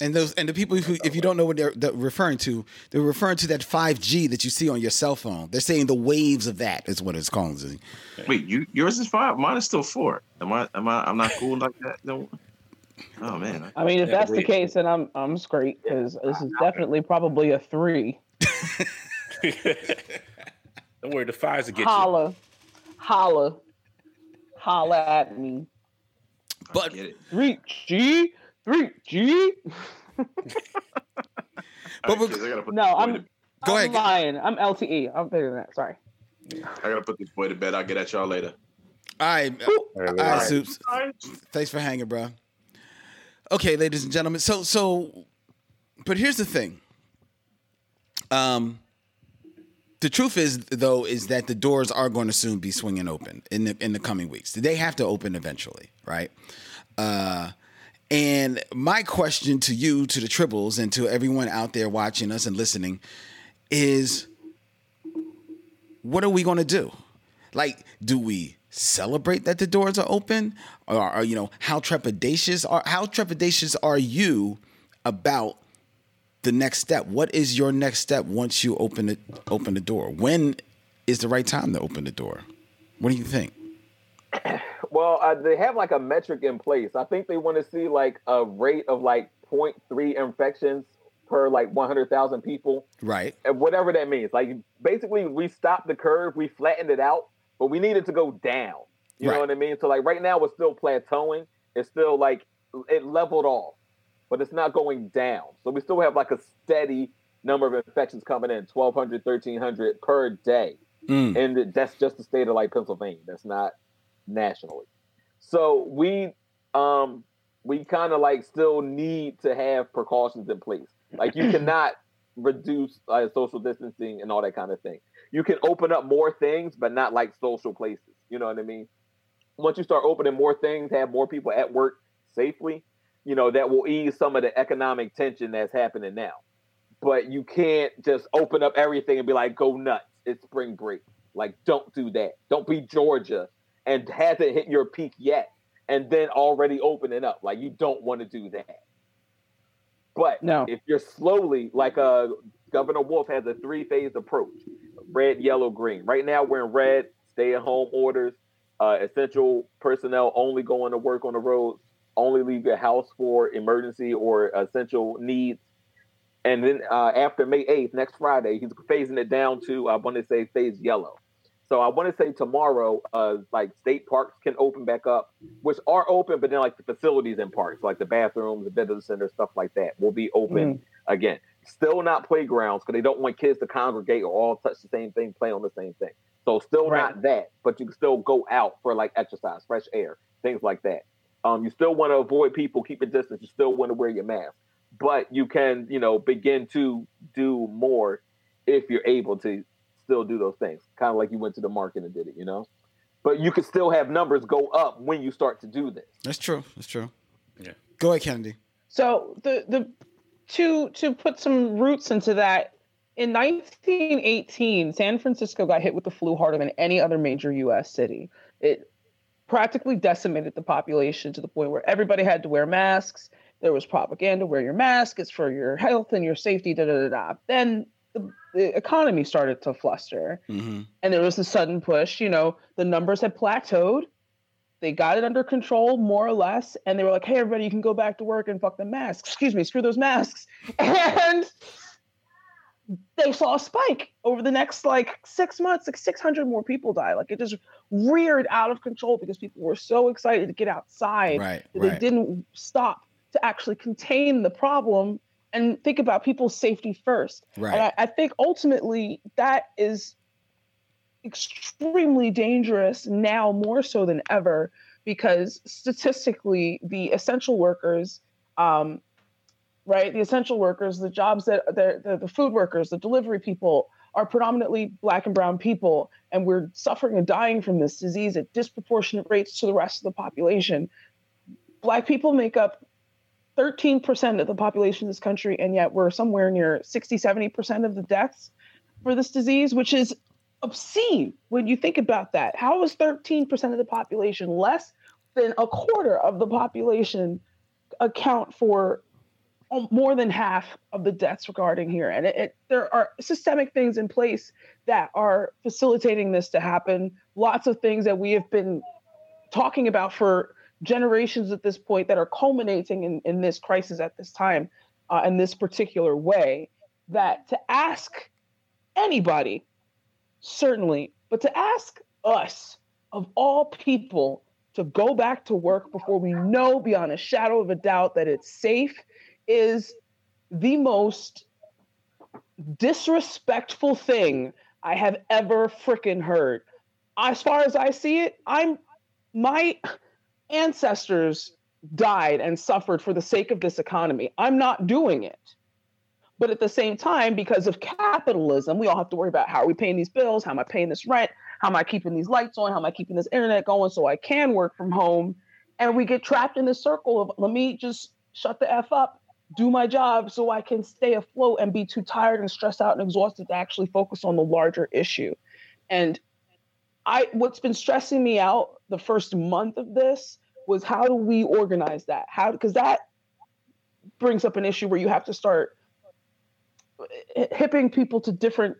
And those and the people who if you don't know what they're, they're referring to, they're referring to that 5G that you see on your cell phone. They're saying the waves of that is what it's calling. Wait, you yours is five. Mine is still four. Am I? Am I? I'm not cool like that. No. Oh man. I mean, if Yeah, that's the case, then I'm I'm straight because this is definitely probably a three. Don't worry, the fires will get you. Holla, holla, holla at me. But Get it. Three G, three G. But right, we're- kids, I gotta put No, I'm. to- Go I'm ahead. lying. I'm LTE. I'm bigger than that. Sorry. I gotta put this boy to bed. I'll get at y'all later. all right, All right, all all right, right. Soups. Thanks for hanging, bro. Okay, ladies and gentlemen. So so but here's the thing. Um the truth is though is that the doors are going to soon be swinging open in the in the coming weeks. They have to open eventually, right? Uh and my question to you, to the tribbles, and to everyone out there watching us and listening is what are we going to do? Like, do we celebrate that the doors are open, or, or, you know, how trepidatious are how trepidatious are you about the next step? What is your next step once you open it open the door? When is the right time to open the door? What do you think? Well, uh, they have like a metric in place. I think they want to see like a rate of like 0.3 infections per like 100,000 people, Right. and whatever that means. Like basically, we stopped the curve, we flattened it out, but we need it to go down. You Right. know what I mean? So like right now, we're still plateauing. It's still like it leveled off, but it's not going down. So we still have like a steady number of infections coming in 1,200, 1,300 per day Mm. and that's just the state of like Pennsylvania. That's not nationally. So we um we kind of like still need to have precautions in place. Like you cannot reduce uh, social distancing and all that kind of thing. You can open up more things, but not like social places. You know what I mean? Once you start opening more things, have more people at work safely, you know that will ease some of the economic tension that's happening now. But you can't just open up everything and be like, go nuts. It's spring break. Like, don't do that. Don't be Georgia and hasn't hit your peak yet and then already open it up. Like, you don't want to do that. But No. if you're slowly, like uh, Governor Wolf has a three phase approach red, yellow, green. Right now, we're in red, stay at home orders, uh, essential personnel only going to work on the roads, only leave your house for emergency or essential needs. And then uh, after May 8th, next Friday, he's phasing it down to, I want to say, phase yellow. So I want to say tomorrow, uh, like state parks can open back up, which are open, but then like the facilities in parks, like the bathrooms, the visitor center, stuff like that, will be open mm. again. Still not playgrounds because they don't want kids to congregate or all touch the same thing, play on the same thing. So still right. not that, but you can still go out for like exercise, fresh air, things like that. Um, you still want to avoid people, keep a distance. You still want to wear your mask, but you can, you know, begin to do more if you're able to still do those things. Kind of like you went to the market and did it, you know. But you can still have numbers go up when you start to do this. That's true. That's true. Yeah. Go ahead, Kennedy. So the the to to put some roots into that. In 1918, San Francisco got hit with the flu harder than any other major U.S. city. It practically decimated the population to the point where everybody had to wear masks. There was propaganda: wear your mask; it's for your health and your safety. Da da da da. Then the, the economy started to fluster. Mm-hmm. and there was a sudden push you know the numbers had plateaued. They got it under control more or less. And they were like hey everybody you can go back to work and fuck the masks. Excuse me screw those masks. And they saw a spike over the next like six months. Like 600 more people died. Like it just reared out of control because people were so excited to get outside right, that right. they didn't stop to actually contain the problem and think about people's safety first. Right. And I, I think ultimately that is extremely dangerous now more so than ever because statistically the essential workers um, right the essential workers the jobs that the, the food workers the delivery people are predominantly black and brown people and we're suffering and dying from this disease at disproportionate rates to the rest of the population black people make up 13% of the population of this country, and yet we're somewhere near 60, 70% of the deaths for this disease, which is obscene when you think about that. How is 13% of the population, less than a quarter of the population, account for um, more than half of the deaths regarding here? And it, it, there are systemic things in place that are facilitating this to happen. Lots of things that we have been talking about for generations at this point that are culminating in, in this crisis at this time uh, in this particular way that to ask anybody certainly but to ask us of all people to go back to work before we know beyond a shadow of a doubt that it's safe is the most disrespectful thing I have ever freaking heard. As far as I see it, I'm my ancestors died and suffered for the sake of this economy. I'm not doing it. But at the same time, because of capitalism, we all have to worry about how are we paying these bills? How am I paying this rent? How am I keeping these lights on? How am I keeping this internet going so I can work from home? And we get trapped in this circle of let me just shut the F up, do my job so I can stay afloat and be too tired and stressed out and exhausted to actually focus on the larger issue. And I what's been stressing me out the first month of this was how do we organize that? How because that brings up an issue where you have to start hipping people to different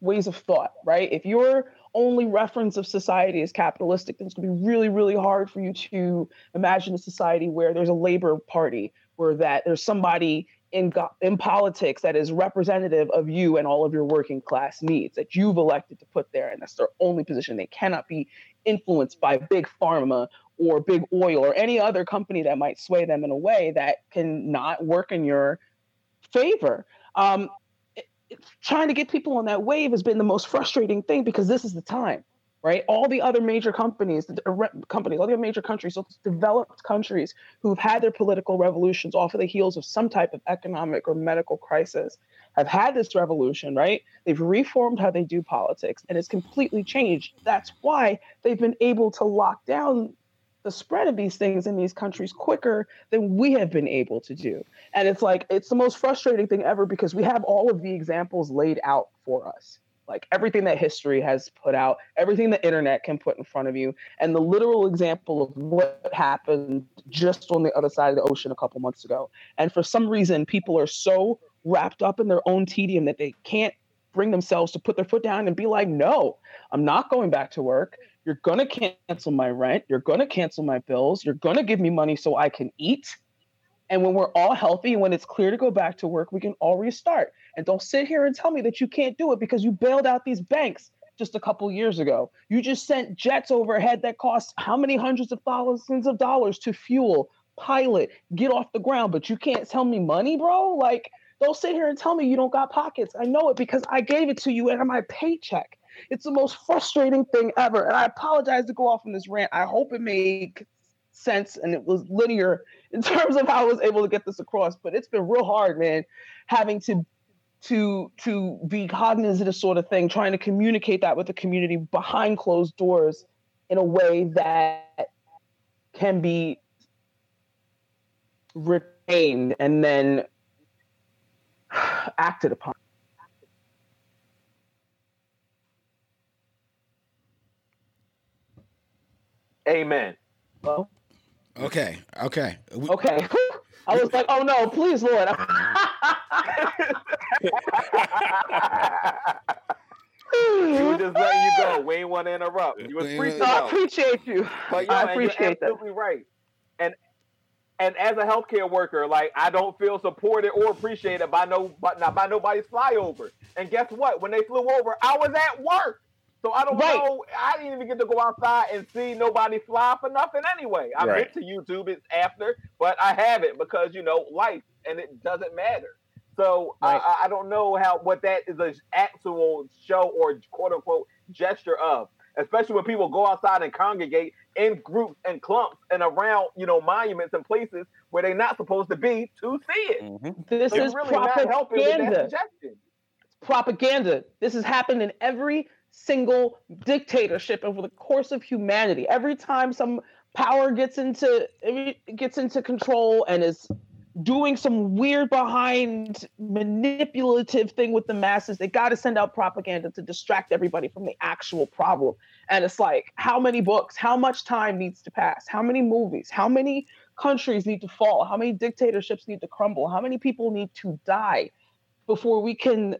ways of thought, right? If your only reference of society is capitalistic, then it's going to be really, really hard for you to imagine a society where there's a labor party, where that there's somebody in in politics that is representative of you and all of your working class needs that you've elected to put there, and that's their only position. They cannot be influenced by big pharma or big oil or any other company that might sway them in a way that can not work in your favor. Um, it, trying to get people on that wave has been the most frustrating thing because this is the time, right? All the other major companies, companies, all the major countries, so developed countries who've had their political revolutions off of the heels of some type of economic or medical crisis have had this revolution, right? They've reformed how they do politics and it's completely changed. That's why they've been able to lock down the spread of these things in these countries quicker than we have been able to do. And it's like, it's the most frustrating thing ever because we have all of the examples laid out for us. Like everything that history has put out, everything the internet can put in front of you, and the literal example of what happened just on the other side of the ocean a couple months ago. And for some reason, people are so wrapped up in their own tedium that they can't bring themselves to put their foot down and be like, no, I'm not going back to work. You're going to cancel my rent. You're going to cancel my bills. You're going to give me money so I can eat. And when we're all healthy and when it's clear to go back to work, we can all restart. And don't sit here and tell me that you can't do it because you bailed out these banks just a couple years ago. You just sent jets overhead that cost how many hundreds of thousands of dollars to fuel, pilot, get off the ground, but you can't tell me money, bro? Like, don't sit here and tell me you don't got pockets. I know it because I gave it to you and my paycheck. It's the most frustrating thing ever. And I apologize to go off on this rant. I hope it made sense and it was linear in terms of how I was able to get this across. But it's been real hard, man, having to to to be cognizant of this sort of thing, trying to communicate that with the community behind closed doors in a way that can be retained and then acted upon. Amen. Well, Okay, okay. We- okay. I was like, oh no, please, Lord. you were just letting you go. We ain't want to interrupt. You was We- freaking No, I appreciate you. But yo, I appreciate you're that. absolutely right. And and as a healthcare worker, like I don't feel supported or appreciated by no but not by nobody's flyover. And guess what? When they flew over, I was at work. So I don't Right. know. I didn't even get to go outside and see nobody fly for nothing anyway. I Right. meant to YouTube it after, but I haven't because you know life, and it doesn't matter. So Right. I, I don't know how what that is an actual show or quote unquote gesture of, especially when people go outside and congregate in groups and clumps and around you know monuments and places where they're not supposed to be to see it. Mhm. This It's is really not helping with that propaganda. suggestion. propaganda. This has happened in every single dictatorship over the course of humanity. Every time some power gets into gets into control and is doing some weird behind manipulative thing with the masses, they got to send out propaganda to distract everybody from the actual problem. And it's like, how many books, how much time needs to pass, how many movies, how many countries need to fall, how many dictatorships need to crumble, how many people need to die before we can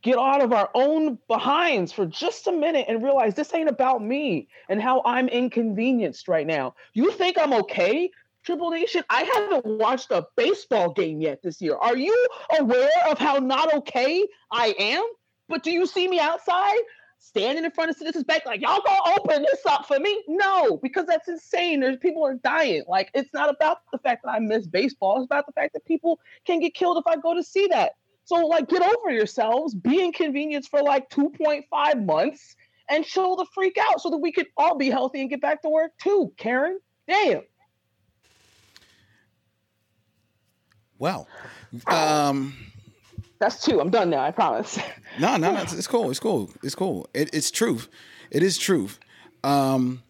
get out of our own behinds for just a minute and realize this ain't about me and how I'm inconvenienced right now. You think I'm okay? Tribble Nation, I haven't watched a baseball game yet this year. Are you aware of how not okay I am? But do you see me outside standing in front of Citizens Bank like, y'all gonna open this up for me? No, because that's insane. There's people are dying. Like, it's not about the fact that I miss baseball. It's about the fact that people can get killed if I go to see that. So, like, get over yourselves, be inconvenienced for like 2.5 months, and chill the freak out so that we could all be healthy and get back to work too. Karen, damn. well, um, That's two. I'm done now. I promise. no, no, no, it's, it's cool. It's cool. It's cool. It, it's truth. It is truth. Um,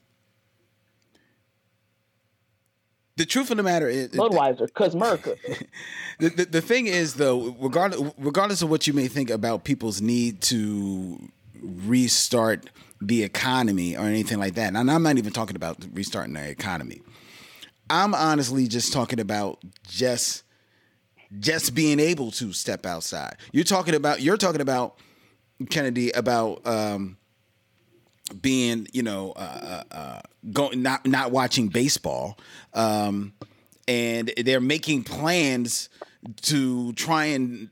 the truth of the matter is, Budweiser, cause Merca. the, the, the thing is though regardless regardless of what you may think about people's need to restart the economy or anything like that and i'm not even talking about restarting the economy i'm honestly just talking about just just being able to step outside you're talking about you're talking about kennedy about um being you know uh, uh, uh, going not not watching baseball um and they're making plans to try and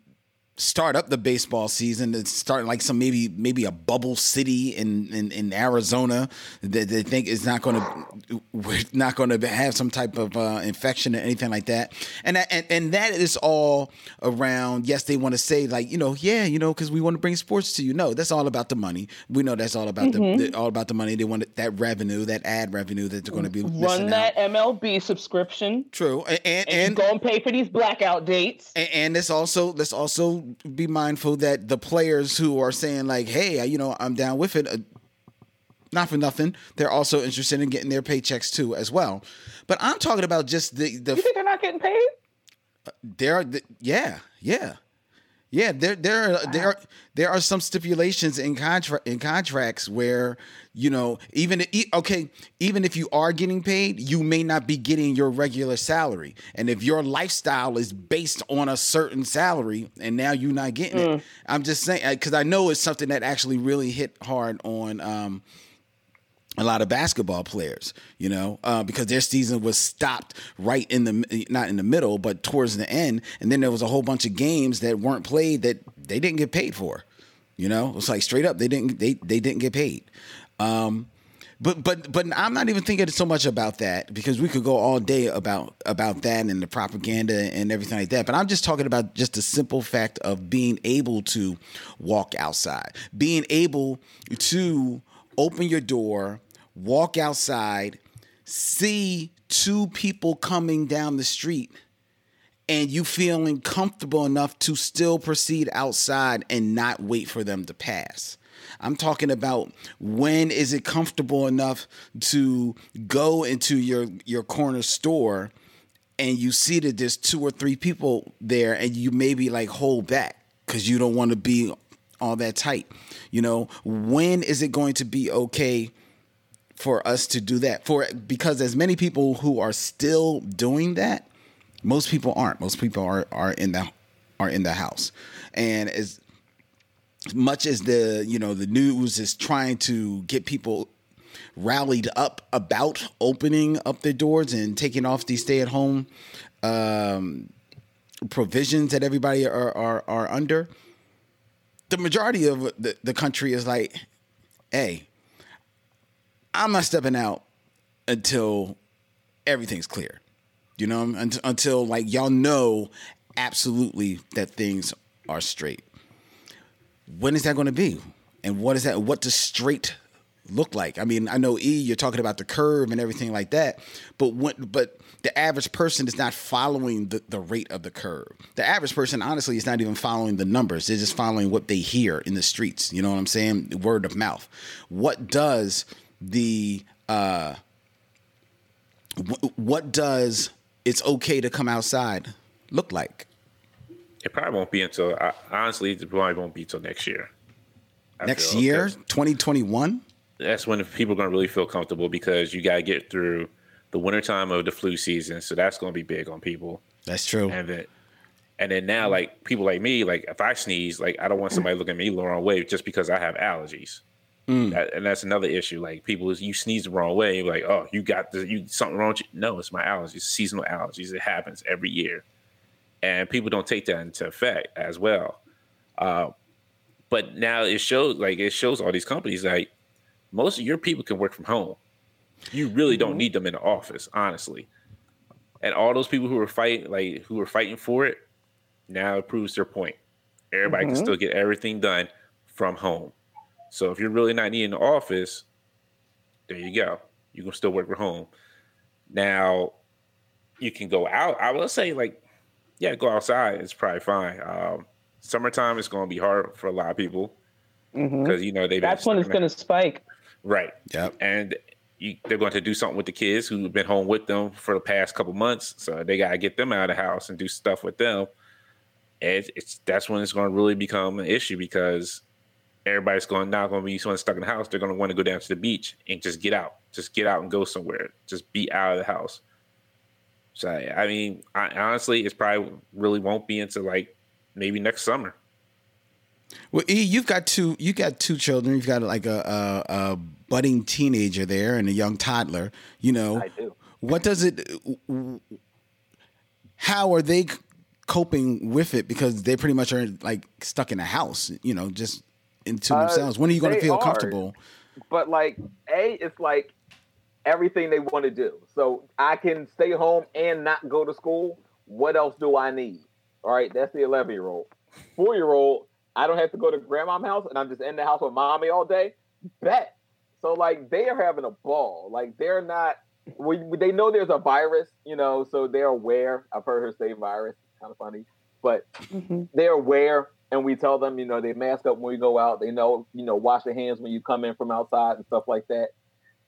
start up the baseball season to start like some maybe maybe a bubble city in in, in Arizona that they think is not going to we're not going to have some type of uh, infection or anything like that and that, and and that is all around yes they want to say like you know yeah you know because we want to bring sports to you no that's all about the money we know that's all about the, the all about the money they want that revenue that ad revenue that they're going to be Run that out. MLB subscription. true and and, And, and go and pay for these blackout dates. and, and let's also let's also be mindful that the players who are saying like, "Hey, you know, I'm down with it," uh, not for nothing, they're also interested in getting their paychecks too as well. But I'm talking about just the the. You think they're not getting paid? there. The, yeah, yeah, Yeah, there there are, there are, there are some stipulations in contract in contracts where you know even okay even if you are getting paid, you may not be getting your regular salary, and if your lifestyle is based on a certain salary, and now you're not getting it, I'm just saying because I know it's something that actually really hit hard on. Um, a lot of basketball players, you know, uh, because their season was stopped right in the not in the middle, but towards the end, and then there was a whole bunch of games that weren't played that they didn't get paid for. You know, it's like straight up they didn't they they didn't get paid. Um, but but but I'm not even thinking so much about that because we could go all day about about that and the propaganda and everything like that. But I'm just talking about just the simple fact of being able to walk outside, being able to open your door, walk outside, see two people coming down the street, and you feeling comfortable enough to still proceed outside and not wait for them to pass. I'm talking about when is it comfortable enough to go into your your corner store and you see that there's two or three people there and you maybe like hold back because you don't want to be all that tight. You know, when is it going to be okay for us to do that? For because as many people who are still doing that, most people aren't. Most people are are in the are in the house. And as much as the you know the news is trying to get people rallied up about opening up their doors and taking off these stay at home um, provisions that everybody are, are are under, the majority of the, the country is like, hey, I'm not stepping out until everything's clear. You know, until, until like y'all know absolutely that things are straight. When is that going to be? And what is that? What does straight look like? I mean, I know E, you're talking about the curve and everything like that, but when, but the average person is not following the, the rate of the curve. The average person, honestly, is not even following the numbers. They're just following what they hear in the streets. You know what I'm saying? Word of mouth. What does the uh, w- what does it's okay to come outside look like? It probably won't be until honestly, it probably won't be until next year. I Next year, year, 'cause 2021? That's when people are gonna really feel comfortable because you gotta get through the wintertime of the flu season. So that's gonna be big on people. That's true. And then and then now like people like me, like if I sneeze, like I don't want somebody looking at me the wrong way just because I have allergies. That, and that's another issue. Like people, you sneeze the wrong way, like, oh, you got the, you something wrong. With you. No, it's my allergies, seasonal allergies. It happens every year, and people don't take that into effect as well. Uh, but now it shows, like it shows all these companies, like most of your people can work from home. You really don't mm-hmm. need them in the office, honestly. And all those people who were fighting, like who were fighting for it, now it proves their point. Everybody can mm-hmm. still get everything done from home. So if you're really not needing the office, there you go. You can still work from home. Now you can go out. I will say, like, yeah, go outside. It's probably fine. Um, summertime is going to be hard for a lot of people mm-hmm. because you know they've that's when it's going to spike. Right. Yep. And you, they're going to do something with the kids who've been home with them for the past couple months. So they got to get them out of the house and do stuff with them. And it's that's when it's going to really become an issue because everybody's going not going to be someone stuck in the house. They're going to want to go down to the beach and just get out, just get out and go somewhere, just be out of the house. So I mean, I, honestly, it's probably really won't be until like maybe next summer. Well, E, you've got two. You got two children. You've got like a, a, a budding teenager there and a young toddler. You know, I do. what does it? How are they coping with it? Because they pretty much are like stuck in a house. You know, just into Uh, themselves. When are you going to feel are. comfortable? But like, a, it's like everything they want to do. So I can stay home and not go to school. What else do I need? All right, that's the 11 year old. Four year old, I don't have to go to grandma's house and I'm just in the house with mommy all day. Bet. So like they are having a ball. Like they're not. We, they know there's a virus, you know, so they're aware. I've heard her say virus. Kind of funny, but they're aware and we tell them, you know, they mask up when we go out. They know, you know, wash your hands when you come in from outside and stuff like that.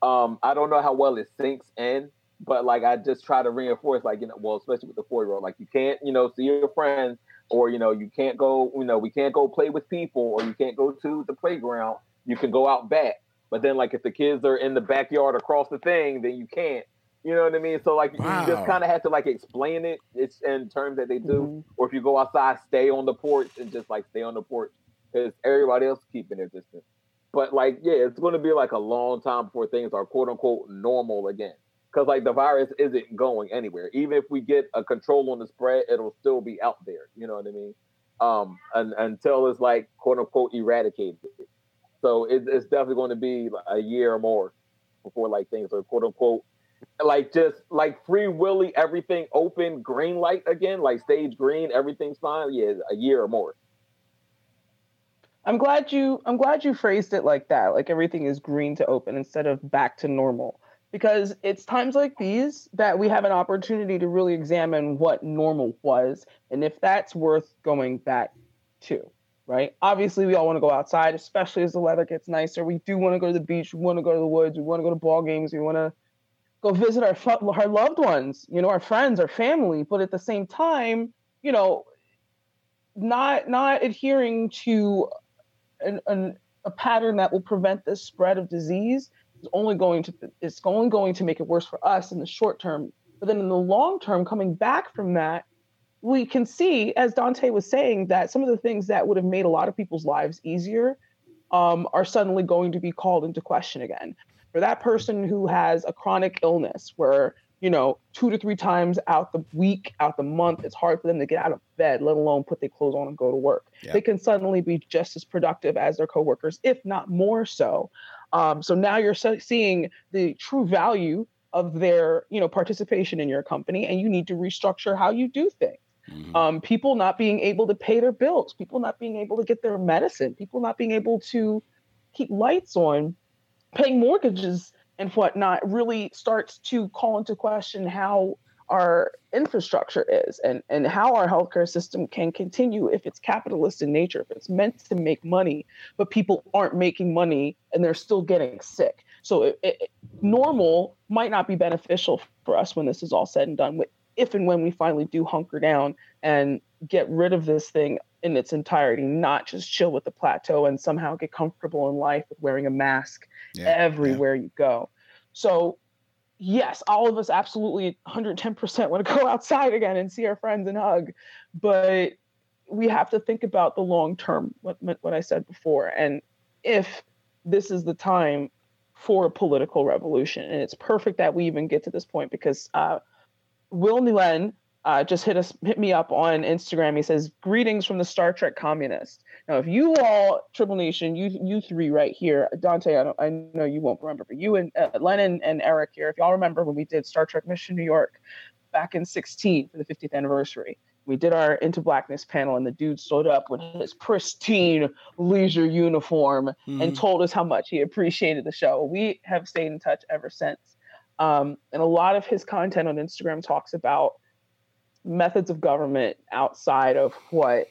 Um, I don't know how well it sinks in, but like I just try to reinforce, like, you know, well, especially with the four year old, like you can't, you know, see your friends or you know you can't go you know we can't go play with people or you can't go to the playground you can go out back. But then like if the kids are in the backyard across the thing then you can't. You know what i mean? So like Wow. you just kind of have to like explain it it's in terms that they do. Mhm. or if you go outside stay on the porch and just like stay on the porch because everybody else is keeping their distance. But like yeah it's going to be like a long time before things are quote unquote normal again because like the virus isn't going anywhere. Even if we get a control on the spread, it'll still be out there. You know what I mean? Um, and, until it's like quote unquote eradicated. So it, it's definitely going to be a year or more before like things are quote unquote like just like free willy everything open green light again like stage green everything's fine yeah a year or more I'm glad you I'm glad you phrased it like that, like everything is green to open instead of back to normal. Because it's times like these that we have an opportunity to really examine what normal was and if that's worth going back to, right? Obviously, we all want to go outside, especially as the weather gets nicer. We do want to go to the beach, we want to go to the woods, we want to go to ball games, we want to go visit our our loved ones, you know, our friends, our family, but at the same time, you know, not not adhering to an, an, a pattern that will prevent the spread of disease is only going to it's only going to make it worse for us in the short term. But then in the long term, coming back from that, we can see, as Dante was saying, that some of the things that would have made a lot of people's lives easier um, are suddenly going to be called into question again. For that person who has a chronic illness, where you know two to three times out the week, out the month, it's hard for them to get out of bed, let alone put their clothes on and go to work Yeah. they can suddenly be just as productive as their coworkers, if not more so. Um, so now you're seeing the true value of their, you know, participation in your company, and you need to restructure how you do things. Mhm. Um, people not being able to pay their bills, people not being able to get their medicine, people not being able to keep lights on, paying mortgages and whatnot really starts to call into question how our infrastructure is and, and how our healthcare system can continue if it's capitalist in nature, if it's meant to make money, but people aren't making money and they're still getting sick. So it, it, normal might not be beneficial for us when this is all said and done. With if and when we finally do hunker down and get rid of this thing in its entirety, not just chill with the plateau and somehow get comfortable in life with wearing a mask Yeah, everywhere you go. So, yes, all of us absolutely 110% want to go outside again and see our friends and hug, but we have to think about the long term, what, what I said before. And if this is the time for a political revolution, and it's perfect that we even get to this point because uh, Will Nguyen uh, just hit us hit me up on Instagram. He says, "Greetings from the Star Trek communist." Now, if you all Tribble Nation, you you three right here, Dante, I, don't, I know you won't remember, but you and uh, Lennon and Eric here, if y'all remember when we did Star Trek Mission New York back in 16 for the 50th anniversary, we did our Into Blackness panel, and the dude stood up with his pristine leisure uniform and Mhm. told us how much he appreciated the show. We have stayed in touch ever since. Um, and a lot of his content on Instagram talks about methods of government outside of what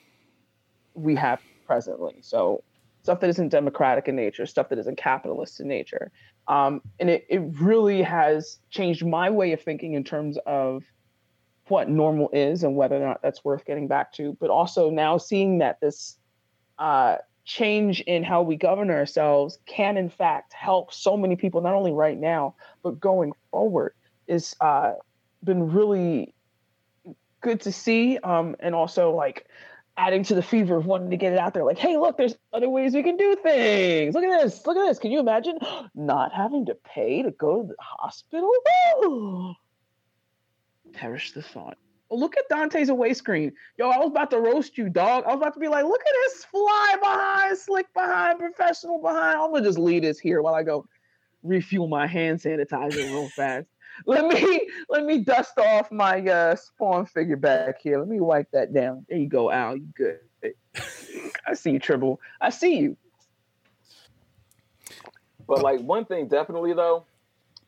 we have presently. So stuff that isn't democratic in nature, stuff that isn't capitalist in nature. Um, and it, it really has changed my way of thinking in terms of what normal is and whether or not that's worth getting back to. But also now seeing that this uh, change in how we govern ourselves can, in fact, help so many people, not only right now, but going forward, is uh, been really good to see. Um, and also, like, adding to the fever of wanting to get it out there. Like hey look there's other ways we can do things. Look at this. Look at this. Can you imagine not having to pay to go to the hospital? Perish the thought. Oh, look at dante's away screen. Yo i was about to roast you dog. I was about to be like look at this fly behind slick behind professional behind. I'm gonna just leave this here while i go refuel my hand sanitizer real fast let me let me dust off my uh spawn figure back here. Let me wipe that down. There you go, Al. You good. I see you, Tribble. I see you. But like one thing definitely though,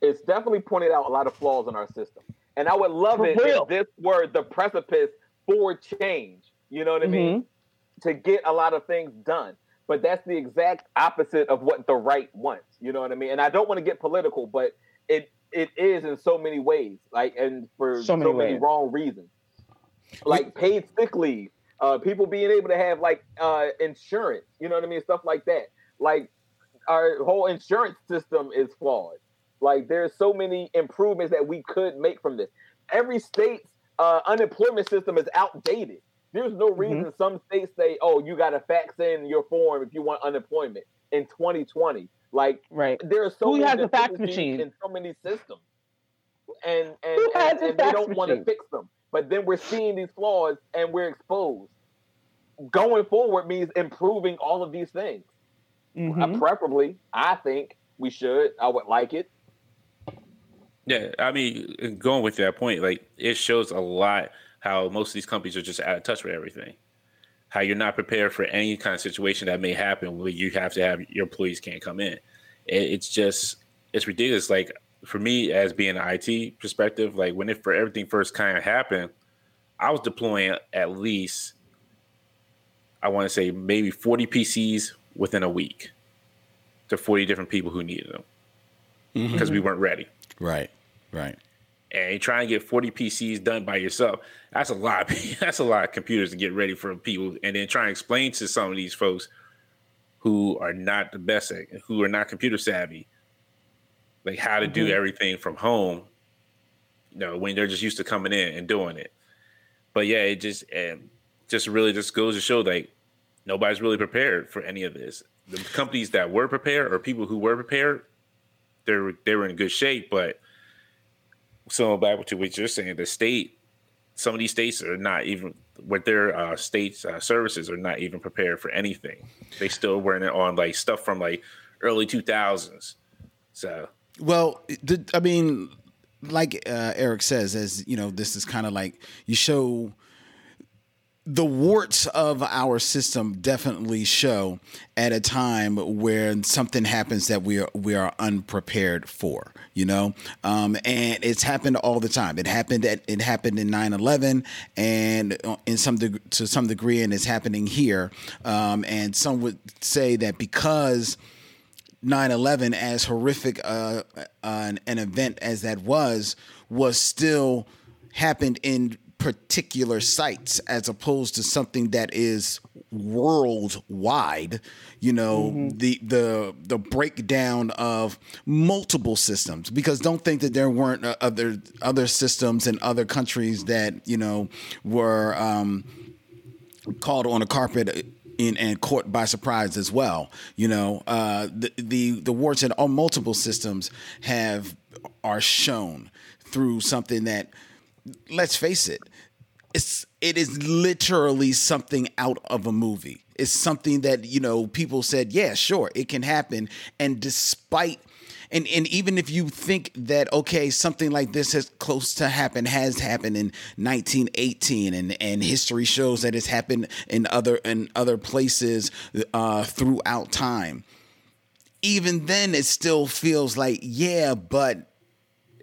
it's definitely pointed out a lot of flaws in our system. And I would love For it real. if this were the precipice for change. You know what I mean? Mm-hmm. To get a lot of things done. But that's the exact opposite of what the right wants. You know what I mean? And I don't want to get political, but it it is in so many ways. Like and for So so many many, wrong reasons. Like paid sick leave. uh, people being able to have like uh, insurance, you know what I mean, stuff like that. Like our whole insurance system is flawed. Like there's so many improvements that we could make from this. Every state's uh, unemployment system is outdated. There's no Mm-hmm. reason some states say, "Oh, you got to fax in your form if you want unemployment." In 2020, like Right. there are so Who many has a fax machine? in so many systems, and and, Who has and, and they don't want to fix them. But then we're seeing these flaws and we're exposed. Going forward means improving all of these things. Mhm. Uh, preferably, I think we should. I would like it. Yeah, I mean, going with that point, like it shows a lot how most of these companies are just out of touch with everything. How you're not prepared for any kind of situation that may happen where you have to have your employees can't come in. It, it's just it's ridiculous. Like for me, as being an IT perspective, like when it for everything first kind of happened, I was deploying at least I want to say maybe 40 PCs within a week to 40 different people who needed them mm-hmm. because we weren't ready Right. Right. And you try and get 40 PCs done by yourself, that's a lot. That's a lot of computers to get ready for people, and then try and explain to some of these folks who are not the best at, who are not computer savvy, like how to do everything from home. You know, when they're just used to coming in and doing it. But yeah, it just um, just really just goes to show like nobody's really prepared for any of this. The companies that were prepared or people who were prepared, they were they were in good shape, but so back to what you're saying, the state, some of these states are not even with their uh, uh, services are not even prepared for anything. They still running on like stuff from like early 2000s. So Well, I mean, like uh, Eric says, as you know, this is kind of like you show the warts of our system definitely show at a time where something happens that we are we are unprepared for you know? Um, and it's happened all the time. It happened at it happened in 9-11 and in some to some degree and it's happening here. Um, and some would say that because 9/11, as horrific uh, uh, an, an event as that was, was still happened in particular sites as opposed to something that is worldwide. You know, the the the breakdown of multiple systems. Because don't think that there weren't uh, other other systems in other countries that you know were. Um, called on a carpet in, and caught by surprise as well. You know, uh, the, the the warts in all multiple systems have are shown through something that, let's face it, it's it is literally something out of a movie. It's something that you know people said, yeah, sure, it can happen, and despite. And, and even if you think that okay something like this has close to happen has happened in 1918 and, and history shows that it's happened in other in other places uh, throughout time even then it still feels like yeah but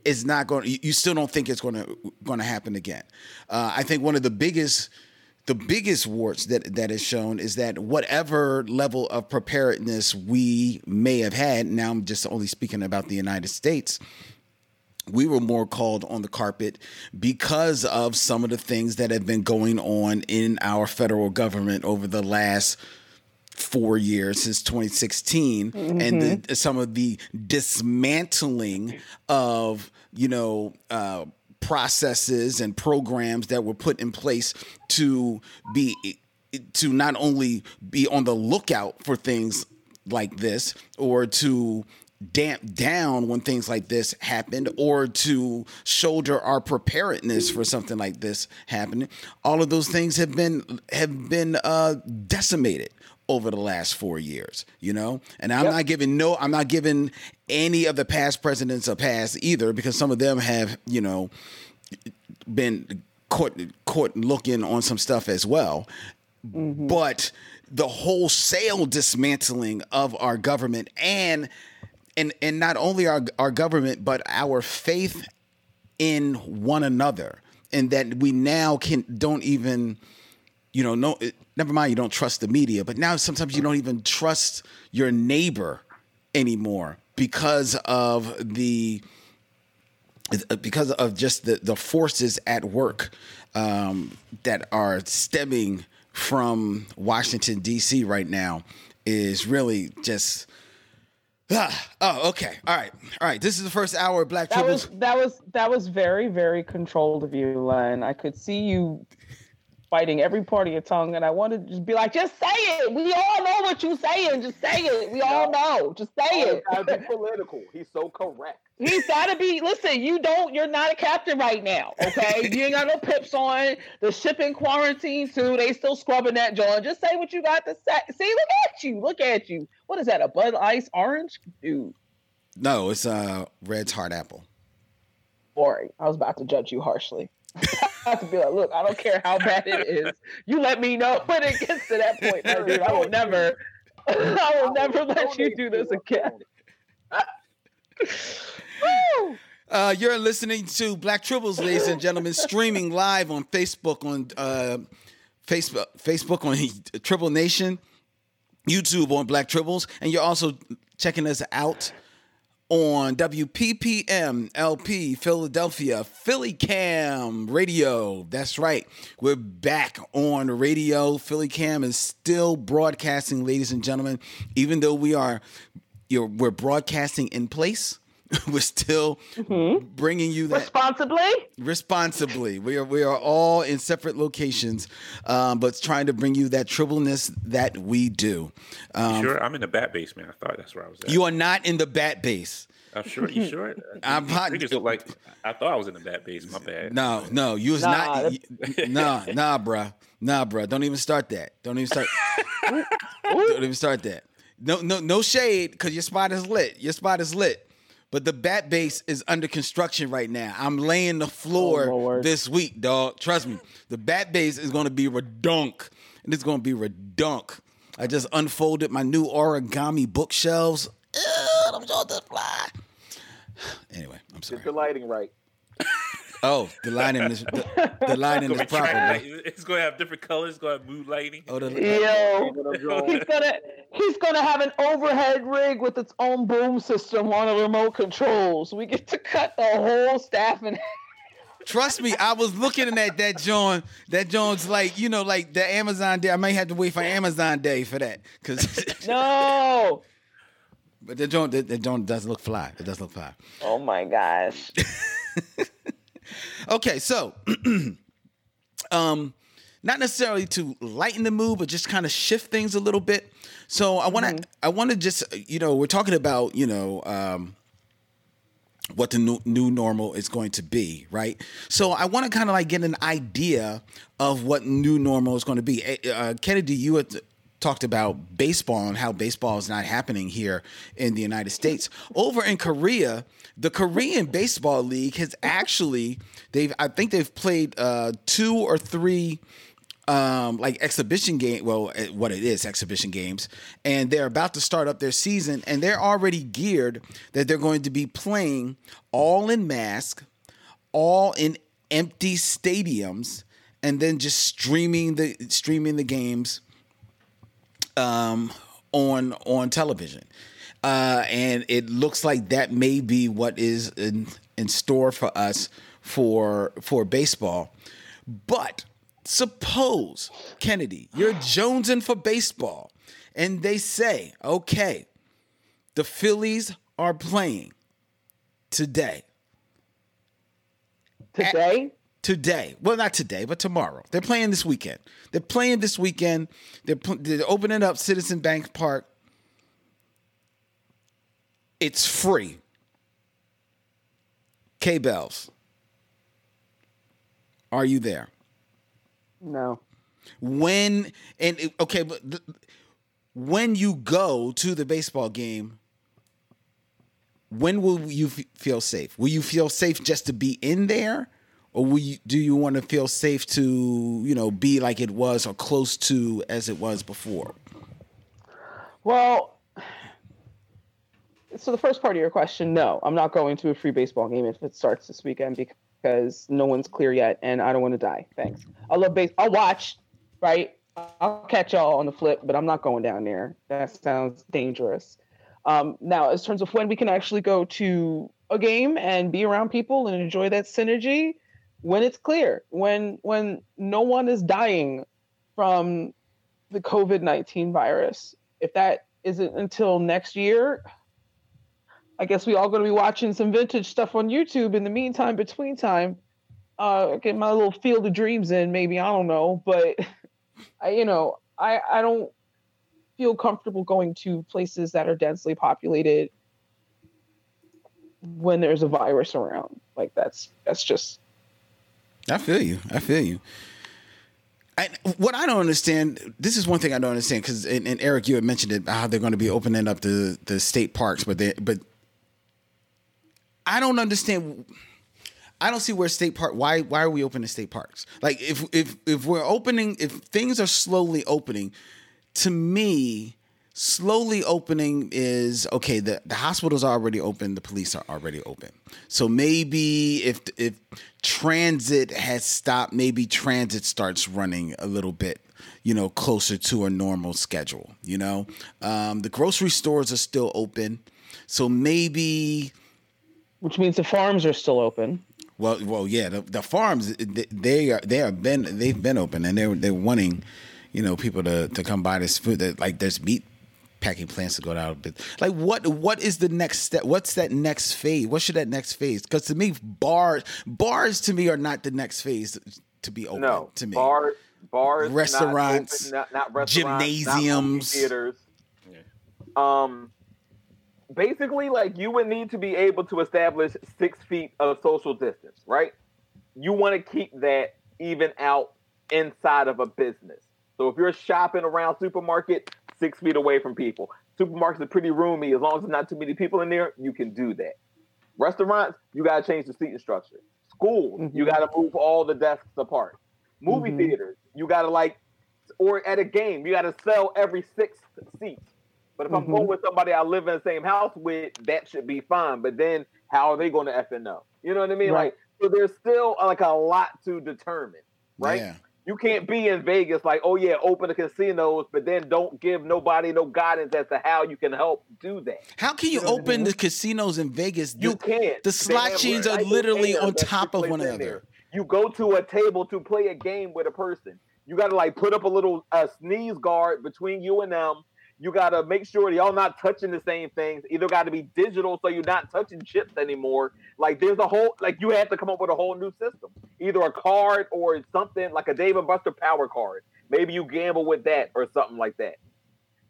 it's not going you still don't think it's going to going to happen again. Uh, i think one of the biggest the biggest warts that that is shown is that whatever level of preparedness we may have had now i'm just only speaking about the united states we were more called on the carpet because of some of the things that have been going on in our federal government over the last four years since 2016 and the, some of the dismantling of you know uh, processes and programs that were put in place to be to not only be on the lookout for things like this or to damp down when things like this happened or to shoulder our preparedness for something like this happening all of those things have been have been uh decimated over the last four years you know? And i'm not giving no i'm not giving any of the past presidents a pass either because some of them have you know been caught caught looking on some stuff as well. Mm-hmm. But the wholesale dismantling of our government and and and not only our our government but our faith in one another and that we now can don't even you know no never mind you don't trust the media but now sometimes you don't even trust your neighbor anymore because of the because of just the, the forces at work um, that are stemming from Washington D.C. right now is really just. Ah, oh, okay. All right. All right. This is the first hour of Black That was that was that was very very controlled of you, Len. I could see you biting every part of your tongue, and I wanted to just be like, just say it. We all know what you're saying. Just say it. We all know. Just say Oh, it. gotta be political. He's so correct. He's gotta be. Listen, you don't. You're not a captain right now. Okay, you ain't got no pips on. The ship in quarantine too. They still scrubbing that joint. Just say what you got to say. See, look at you. Look at you. What is that? A Bud Ice orange? Dude, No, it's uh Red's Hard Apple. boring. I was about to judge you harshly. I have to be like, look, I don't care how bad it is. You let me know when it gets to that point, my dude. I will never. I will never let you do this again. Woo! Uh, you're listening to Black Tribbles, ladies and gentlemen, streaming live on Facebook on uh, Facebook, Facebook on Tribble Nation, YouTube on Black Tribbles, and you're also checking us out on WPPM LP Philadelphia Philly Cam Radio. That's right, we're back on radio. Philly Cam is still broadcasting, ladies and gentlemen, even though we are we're broadcasting in place. We're still bringing you that Responsibly. responsibly. We are we are all in separate locations, um, but trying to bring you that tribleness that we do. Um, sure, I'm in the bat base, man. I thought that's where I was at. You are not in the bat base. I'm sure. You sure? I'm not- You just look like I thought I was in the bat base. My bad. No, no, you was Nah, not. Nah, nah, bruh. Nah, bruh. Don't even start that. Don't even start. don't even start that. No, no, no shade, because your spot is lit. Your spot is lit. But the bat base is under construction right now. I'm laying the floor Oh, this week, dog. Trust me. The bat base is going to be redunk, and it's going to be redunk. I just unfolded my new origami bookshelves. Ew, I'm this fly. Anyway, I'm sorry. Get the lighting right. Oh, the lighting is the, the lighting is proper. track- it's gonna have different colors. It's gonna have mood lighting. Oh, the, Yo, he's gonna he's gonna have an overhead rig with its own boom system on a remote control, so we get to cut the whole staff in. Trust me, I was looking at that John. That John's like you know, like the Amazon Day. I may have to wait for Amazon Day for that, cause No. but the John, the, the John does look fly. It does look fly. Oh my gosh. Okay, so, um, not necessarily to lighten the mood, but just kind of shift things a little bit. So I want to, I want to just, you know, we're talking about, you know, um, what the new, new normal is going to be, right? So I want to kind of like get an idea of what new normal is going to be. Eh, Uh, Kennedy, you had talked about baseball and how baseball is not happening here in the United States. Over in Korea, the Korean Baseball League has actually they've I think they've played uh, two or three um like exhibition game well eh, what it is exhibition games and they're about to start up their season and they're already geared that they're going to be playing all in mask all in empty stadiums and then just streaming the streaming the games um on on television. Uh and it looks like that may be what is in in store for us for for baseball. But suppose kennedy you're jonesing for baseball and they say okay the phillies are playing today. Today? Today. Well, not today, but tomorrow. They're playing this weekend. They're playing this weekend. They're, pl- they're opening up Citizen Bank Park. It's free. K Bells. Are you there? No. When and it- okay, but th- when you go to the baseball game, when will you f- feel safe? Will you feel safe just to be in there, or you, do you want to feel safe to you know be like it was or close to as it was before? Well, so the first part of your question, no, I'm not going to a free baseball game if it starts this weekend because no one's clear yet, and I don't want to die. Thanks. I love base. I'll watch, right? I'll catch y'all on the flip, but I'm not going down there. That sounds dangerous. Um, now, in terms of when we can actually go to a game and be around people and enjoy that synergy, when it's clear, when when no one is dying from the COVID 19 virus. If that isn't until next year, I guess we all going to be watching some vintage stuff on YouTube in the meantime, between time. Uh, get my little field of dreams in, maybe I don't know, but I, you know, I I don't feel comfortable going to places that are densely populated when there's a virus around. Like that's that's just. I feel you. I feel you. I, what I don't understand, this is one thing I don't understand because, and, and, Eric, you had mentioned it how they're going to be opening up the the state parks, but they, but I don't understand. I don't see where state park. Why why are we opening state parks? Like if if if we're opening, if things are slowly opening, to me, slowly opening is okay. The the hospitals are already open. The police are already open. So maybe if if transit has stopped, maybe transit starts running a little bit you know, closer to a normal schedule. You know, um, the grocery stores are still open, so maybe which means the farms are still open. Well, well, yeah, the, the farms they are they have been they've been open and they're they're wanting, you know, people to to come buy this food. That like there's meat packing plants to go down. But like, what what is the next step? What's that next phase? What should that next phase? Because to me, bars bars to me are not the next phase to be open. No, to me, bars, bars, restaurants, not, open, not, not restaurants, gymnasiums, not theaters. Um, basically like you would need to be able to establish six feet of social distance, right? You want to keep that even out inside of a business. So if you're shopping around supermarket, six feet away from people. Supermarkets are pretty roomy. As long as there's not too many people in there, you can do that. Restaurants, you gotta change the seating structure. Schools, mm-hmm. you gotta move all the desks apart. Movie mm-hmm. theaters, you gotta like, or at a game, you gotta sell every sixth seat. But if mm-hmm. I'm going with somebody I live in the same house with, that should be fine. But then how are they going to F and know? You know what I mean? Right. Like, so there's still uh, like a lot to determine, right? Yeah. You can't be in Vegas like, oh yeah, open the casinos, but then don't give nobody no guidance as to how you can help do that. How can you, you know open I mean? the casinos in Vegas? You can't. The slot machines are literally on top of one another. You go to a table to play a game with a person. You got to like put up a little uh, sneeze guard between you and them you got to make sure y'all not touching the same things. Either got to be digital so you're not touching chips anymore. Like there's a whole like you have to come up with a whole new system. Either a card or something like a Dave and Buster power card. Maybe you gamble with that or something like that.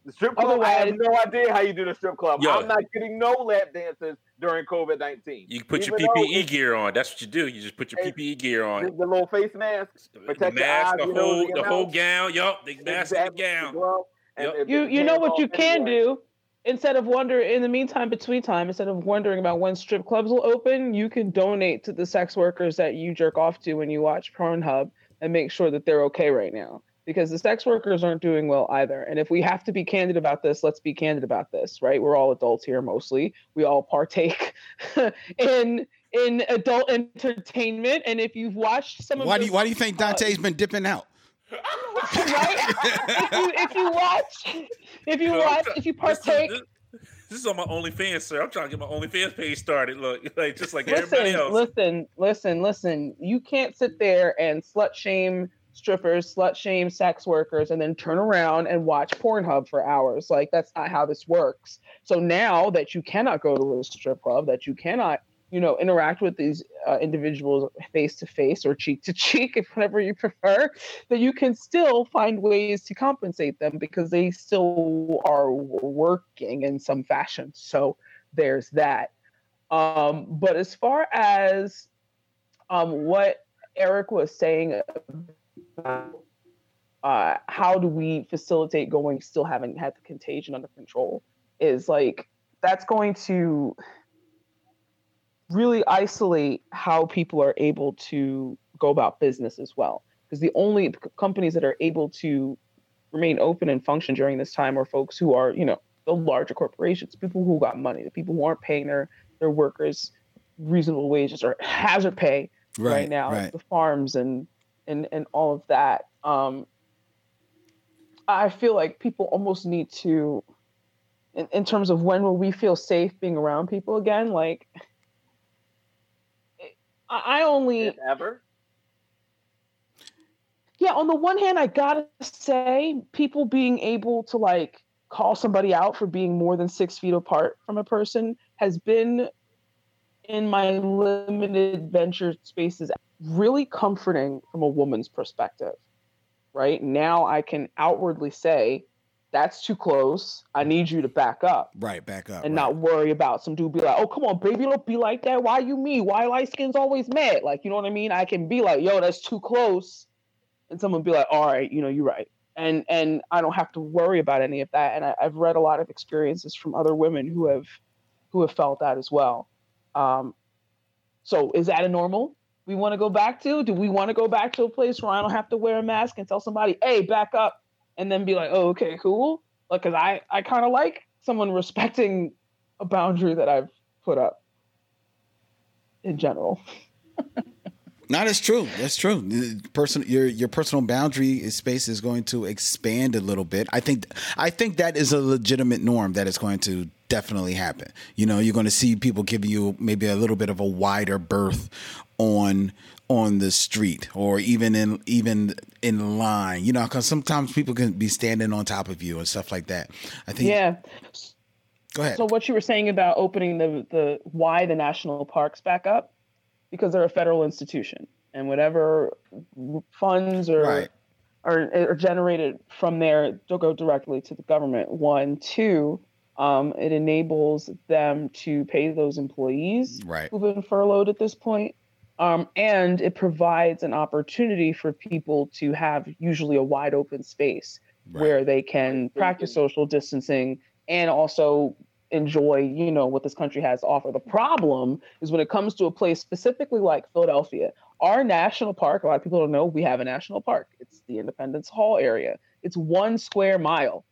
The strip club, Otherwise, I have no idea how you do the strip club. Yo, I'm not getting no lap dances during COVID nineteen. You put Even your PPE gear on. That's what you do. You just put your PPE gear on. The, little face mask, protect the mask, eyes, the whole, the whole gown. Yup, the mask exactly. and the gown. Yep. You you know what you can do instead of wonder in the meantime between time instead of wondering about when strip clubs will open, you can donate to the sex workers that you jerk off to when you watch Pornhub and make sure that they're okay right now because the sex workers aren't doing well either. And if we have to be candid about this, let's be candid about this, right? We're all adults here mostly. We all partake in in adult entertainment. And if you've watched some of why do you, why do you think Dante's uh, been dipping out? Right? if you if you watch, if you watch, if you partake. This, this, this is on my OnlyFans, sir. I'm trying to get my OnlyFans page started. Look, like just like listen, everybody else. Listen, listen, listen. You can't sit there and slut shame strippers, slut shame sex workers, and then turn around and watch Pornhub for hours. Like that's not how this works. So now that you cannot go to a strip club, that you cannot you know interact with these uh, individuals face to face or cheek to cheek if whatever you prefer that you can still find ways to compensate them because they still are working in some fashion. So there's that. Um, but as far as um, what eric was saying about, uh, how do we facilitate going still having had the contagion under control is like that's going to really isolate how people are able to go about business as well. Because the only companies that are able to remain open and function during this time are folks who are, you know, the larger corporations, people who got money, the people who aren't paying their their workers reasonable wages or hazard pay right, right now, right. the farms and and and all of that. Um, I feel like people almost need to, in, in terms of when will we feel safe being around people again, like I only if ever. yeah, on the one hand, I gotta say, people being able to like call somebody out for being more than six feet apart from a person has been in my limited venture spaces really comforting from a woman's perspective. Right now, I can outwardly say, that's too close. I need you to back up Right, back up. and right. not worry about some dude be like, oh, come on, baby, don't be like that. Why you me? Why light skin's always mad? Like, you know what I mean? I can be like, yo, that's too close. And someone be like, all right, you know, you're right. And and I don't have to worry about any of that. And I, I've read a lot of experiences from other women who have who have felt that as well. Um, so is that a normal we want to go back to? Do we want to go back to a place where I don't have to wear a mask and tell somebody, hey, back up, and then be like, oh, okay, cool? Like, cause I I kind of like someone respecting a boundary that I've put up in general. No, that's true. That's true. Person, your your personal boundary space is going to expand a little bit. I think I think that is a legitimate norm that is going to definitely happen. You know, you're going to see people giving you maybe a little bit of a wider berth on on the street or even in even in line. You know, because sometimes people can be standing on top of you and stuff like that. I think. Yeah. Go ahead. So what you were saying about opening the the why the national parks back up because they're a federal institution and whatever funds are Right. are, are generated from there they'll go directly to the government. One, two, um, it enables them to pay those employees Right. who've been furloughed at this point. Um, and it provides an opportunity for people to have usually a wide open space Right. where they can practice social distancing and also enjoy, you know, what this country has to offer. The problem is when it comes to a place specifically like Philadelphia, our national park, a lot of people don't know we have a national park. It's the Independence Hall area. It's one square mile.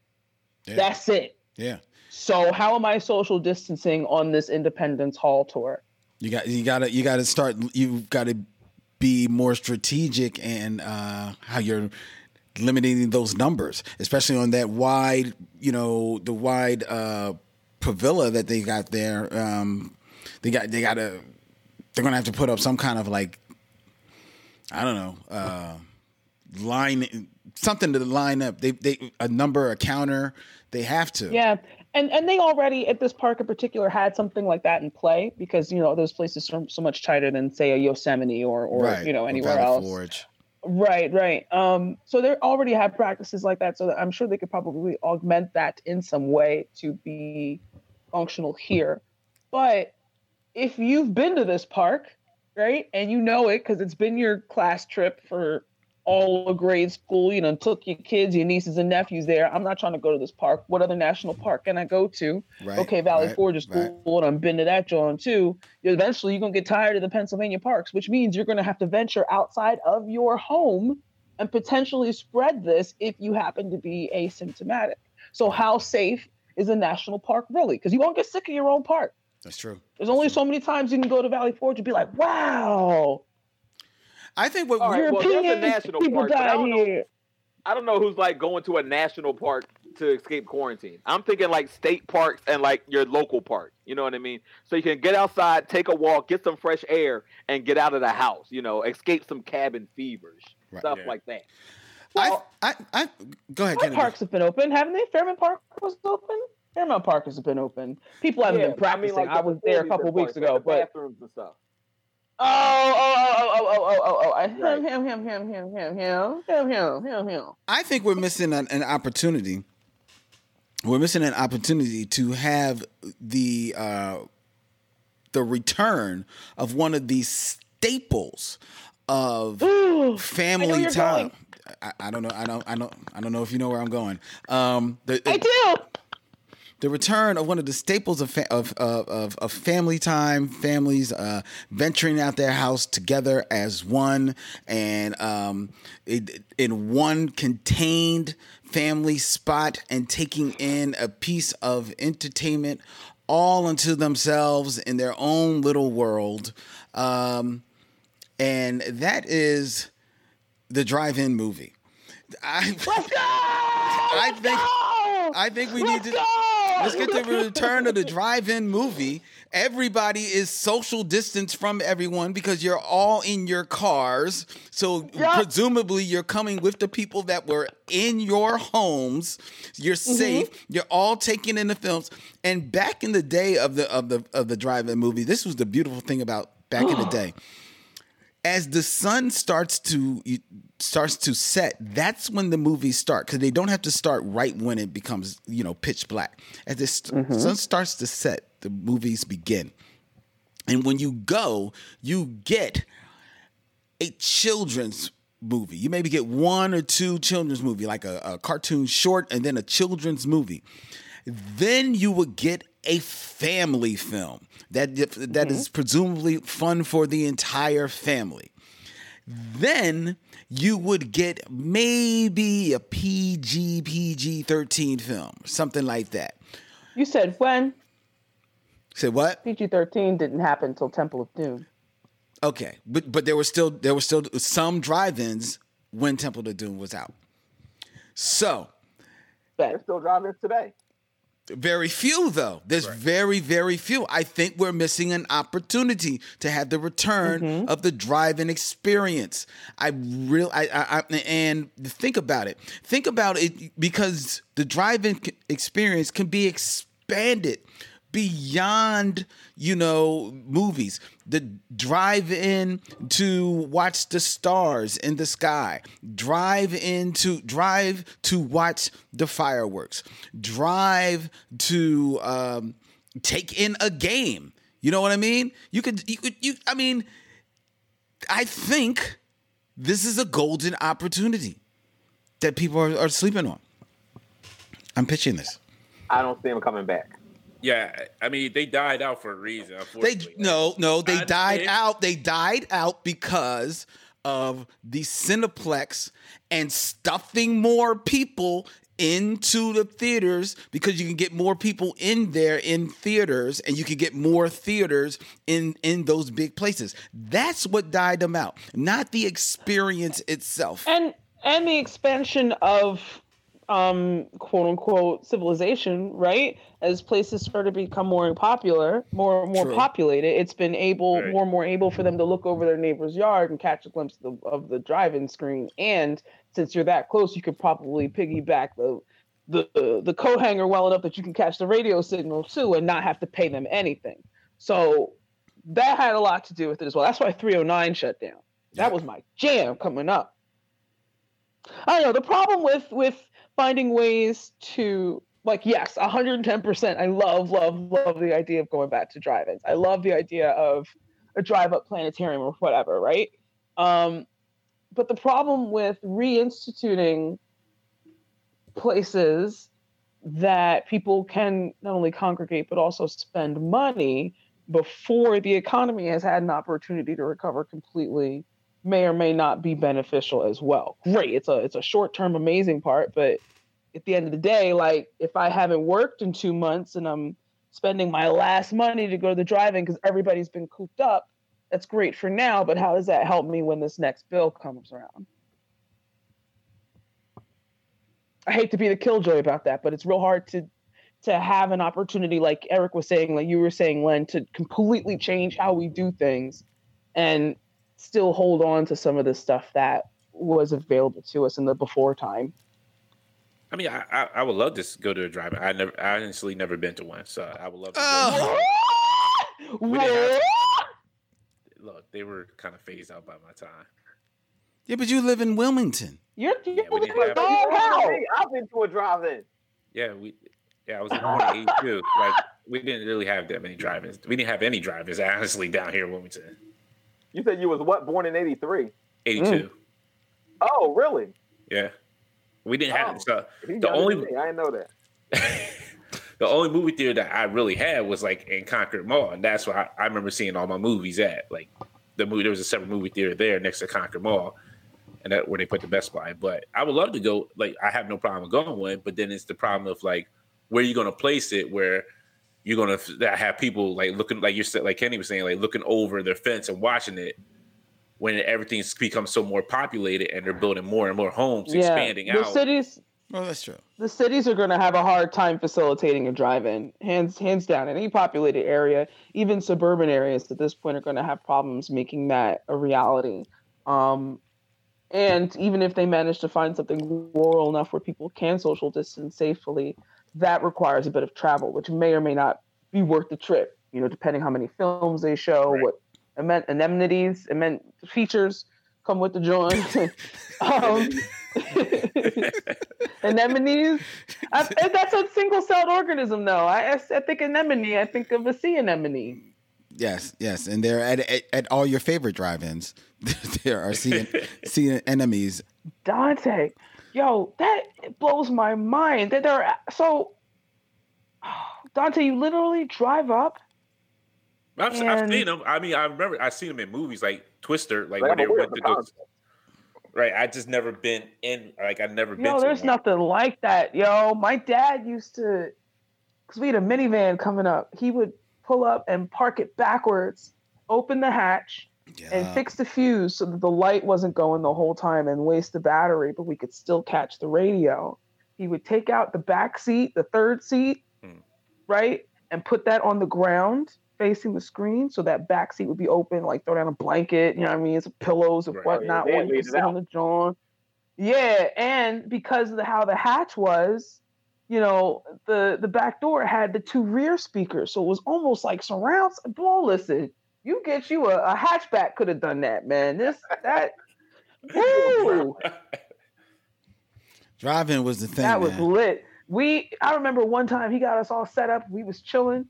Yeah. That's it. yeah. So how am I social distancing on this Independence Hall tour? You got you got to you got to start. You got to be more strategic and uh, how you're limiting those numbers, especially on that wide, you know, the wide uh, pavilla that they got there. Um, they got they got to they're gonna have to put up some kind of like I don't know uh, line something to line up. They they a number a counter. They have to. Yeah. And and they already at this park in particular had something like that in play because you know those places are so much tighter than say a Yosemite or or right. you know anywhere else. Forge. Right, right. Um, so they already have practices like that, so that I'm sure they could probably augment that in some way to be functional here. But if you've been to this park, right, and you know it because it's been your class trip for all of grade school, you know, took your kids, your nieces and nephews there. I'm not trying to go to this park. What other national park can I go to? Right. okay, Valley right, Forge is right. cool, and I'm been to that John too. Eventually, you're gonna get tired of the Pennsylvania parks, which means you're gonna have to venture outside of your home and potentially spread this if you happen to be asymptomatic. So, how safe is a national park really? Because you won't get sick of your own park. That's true. There's only so many times you can go to Valley Forge and be like, "Wow, I think what All right, well, there's a national people park, but I died don't know- here." I don't know who's like going to a national park to escape quarantine. I'm thinking like state parks and like your local park. You know what I mean? So you can get outside, take a walk, get some fresh air, and get out of the house. You know, escape some cabin fevers, Right. stuff Yeah. like that. I, Well, I, I, go ahead, What Kennedy. parks have been open, haven't they? Fairmount Park was open. Fairmount Park has been open. People haven't Yeah, been practicing. I, I, mean, like, the was there a couple weeks parks, ago, like the but bathrooms and stuff. Oh, oh, oh, oh, oh, oh, oh, oh, I him, Right. him, him, him, him, him, him, him, him, him, him. I think we're missing an, an opportunity. We're missing an opportunity to have the uh, the return of one of these staples of Ooh, family time. I, I don't know. I don't. I don't. I don't know if you know where I'm going. Um, the, I do. The return of one of the staples of fa- of, of of of family time, families uh, venturing out their house together as one, and um, it, in one contained family spot, and taking in a piece of entertainment all unto themselves in their own little world, um, and that is the drive-in movie. I, Let's go. I Let's think- go! I think we Let's need to- go. Let's get the return of the drive-in movie. Everybody is social distance from everyone because you're all in your cars. So Yeah. presumably you're coming with the people that were in your homes. You're mm-hmm. safe. You're all taking in the films. And back in the day of the of the of the drive-in movie, this was the beautiful thing about back in the day as the sun starts to starts to set that's when the movies start because they don't have to start right when it becomes you know pitch black. As the st- mm-hmm. sun starts to set the movies begin. And when you go you get a children's movie. You maybe get one or two children's movie like a, a cartoon short and then a children's movie. Then you would get a family film that that is mm-hmm. presumably fun for the entire family. Then you would get maybe a PG PG 13 film, something like that. You said when Say what? PG thirteen didn't happen until Temple of Doom. Okay, but but there were still there were still some drive-ins when Temple of Doom was out. So They're still driving today. Very few, though. There's very, very few. I think we're missing an opportunity to have the return mm-hmm. of the drive-in experience. I real, I, I, I, and think about it. Think about it because the drive-in experience can be expanded beyond, you know, movies. The drive in to watch the stars in the sky. Drive in to drive to watch the fireworks. Drive to um, take in a game. You know what I mean? You could, you could, you. I mean, I think this is a golden opportunity that people are, are sleeping on. I'm pitching this. I don't see him coming back. Yeah, I mean they died out for a reason. They no no they I died understand. out. They died out because of the Cineplex and stuffing more people into the theaters because you can get more people in there in theaters and you can get more theaters in in those big places. That's what died them out, not the experience itself. and and the expansion of um quote unquote civilization right as places start to become more popular more more True. populated it's been able Right. more and more able for them to look over their neighbor's yard and catch a glimpse of the, of the drive-in screen and since you're that close you could probably piggyback the the the, the coat hanger well enough that you can catch the radio signal too and not have to pay them anything so that had a lot to do with it as well that's why 309 shut down that was my jam coming up I don't know. The problem with with finding ways to like, yes, 110%. I love, love, love the idea of going back to drive-ins. I love the idea of a drive-up planetarium or whatever, right? Um, but the problem with reinstituting places that people can not only congregate but also spend money before the economy has had an opportunity to recover completely may or may not be beneficial as well. Great, it's a it's a short term amazing part, but at the end of the day, like if I haven't worked in two months and I'm spending my last money to go to the drive-in because everybody's been cooped up, that's great for now. But how does that help me when this next bill comes around? I hate to be the killjoy about that, but it's real hard to to have an opportunity like Eric was saying, like you were saying, Len, to completely change how we do things and still hold on to some of the stuff that was available to us in the before time. I mean, I, I I would love to go to a drive-in. I never, I honestly never been to one, so I would love to. go. Oh. We have- Look, they were kind of phased out by my time. Yeah, but you live in Wilmington. You're, you're we didn't have- how? I've been to a drive-in. Yeah, we. Yeah, I was born in '82. Like, we didn't really have that many drive-ins. We didn't have any drive-ins, honestly, down here in Wilmington. You said you was what? Born in '83. '82. Mm. Oh, really? Yeah, we didn't have. Oh. So The only- me. I didn't know that. the only movie theater that I really had was like in Concord Mall, and that's where I, I remember seeing all my movies at. Like the movie, there was a separate movie theater there next to Concord Mall, and that where they put the Best Buy. But I would love to go. Like I have no problem going one, but then it's the problem of like where you going to place it, where you're going to have people like looking like you're sa- like Kenny was saying, like looking over their fence and watching it. When everything's become so more populated and they're building more and more homes, expanding the out. cities Well, that's true. the cities are going to have a hard time facilitating a drive-in hands hands down any populated area even suburban areas at this point are going to have problems making that a reality um, and even if they manage to find something rural enough where people can social distance safely that requires a bit of travel which may or may not be worth the trip you know depending how many films they show Right. what amen- amenities amen- features come with the joint um, anemones. I, that's a single-celled organism, though. I, I, think anemone. I think of a sea anemone. Yes, yes, and they're at at, at all your favorite drive-ins. there are sea, sea enemies. Dante, yo, that blows my mind. That there, are so Dante, you literally drive up. I've, I've seen them. I mean, I remember I've seen them in movies like Twister, like Like, when they went to go. Right, I just never been in. Like I've never been. Yo, to there's one. nothing like that, yo. My dad used to, because we had a minivan coming up. He would pull up and park it backwards, open the hatch, and fix the fuse so that the light wasn't going the whole time and waste the battery, but we could still catch the radio. He would take out the back seat, the third seat, Hmm. right, and put that on the ground facing the screen so that back seat would be open, like throw down a blanket, you know what I mean, some pillows and Right. whatnot, Yeah, while you leave could it sit on the john. Yeah, and because of the, how the hatch was, you know, the the back door had the two rear speakers, so it was almost like surrounds. Boy, listen, you get you a, a hatchback could have done that, man. This that, woo, Driving was the thing. that was lit. We, I remember one time he got us all set up. We was chilling,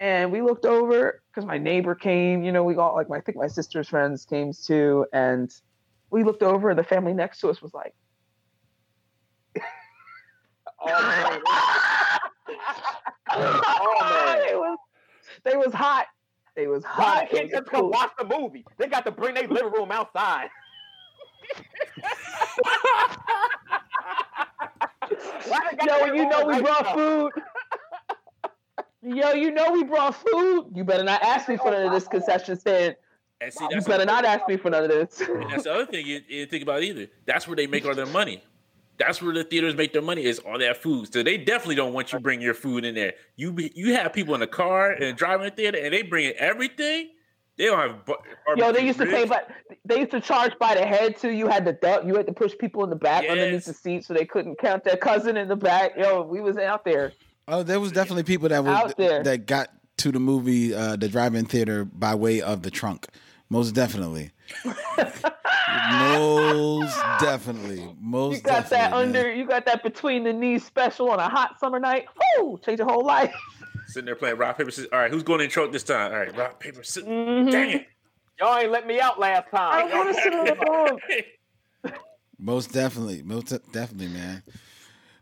and we looked over because my neighbor came. You know, we got like my, I think my sister's friends came too, and we looked over. and The family next to us was like. Oh, man. Oh, man. They was, they was hot. They was Why hot. they It can't was just come cool. watch the movie? They got to bring their living room outside. Why they Yo, their you know we brought stuff? food. Yo, you know we brought food. You better not ask me for none of this concession stand. And see, You better not ask me for none of this. And that's the other thing you, you didn't think about either. That's where they make all their money. That's where the theaters make their money is all that food. So they definitely don't want you to bring your food in there. You be, you have people in the car and driving the theater, and they bring in everything. They don't have. bu- Yo, they barbecue used to pay, but they used to charge by the head too. You had to duck. You had to push people in the back underneath the seat so they couldn't count their cousin in the back. Yo, we was out there. Oh, there was definitely people that were Out there. that got to the movie, uh, the drive-in theater by way of the trunk. Most definitely. Most definitely. Most You got that definitely, man. under. You got that between the knees special on a hot summer night. Woo! Change your whole life. sitting there playing rock paper scissors. All right, who's going in trunk this time? All right, rock paper scissors. Mhm. Dang it! Y'all ain't let me out last time. I want to sit on the phone. Most definitely, most de- definitely, man.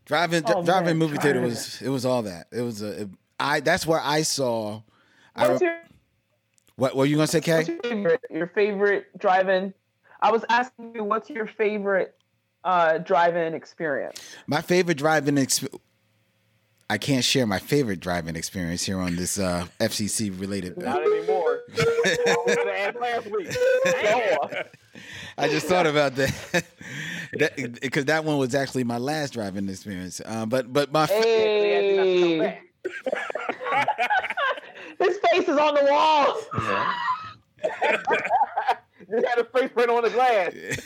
Driving, Oh, driving man, movie theater was it was all that. It was a. It, I that's where I saw. I, What's re- your, what what were you gonna say, what's Kay? your favorite? Your favorite drive-in? I was asking you, what's your favorite uh, drive-in experience? My favorite driving experience. I can't share my favorite driving experience here on this uh, FCC related. Not anymore. I was gonna ask last week. Damn. I just thought about that because that, one was actually my last driving experience. Uh, but but my Hey, his face is on the wall. Just had a face print on the glass.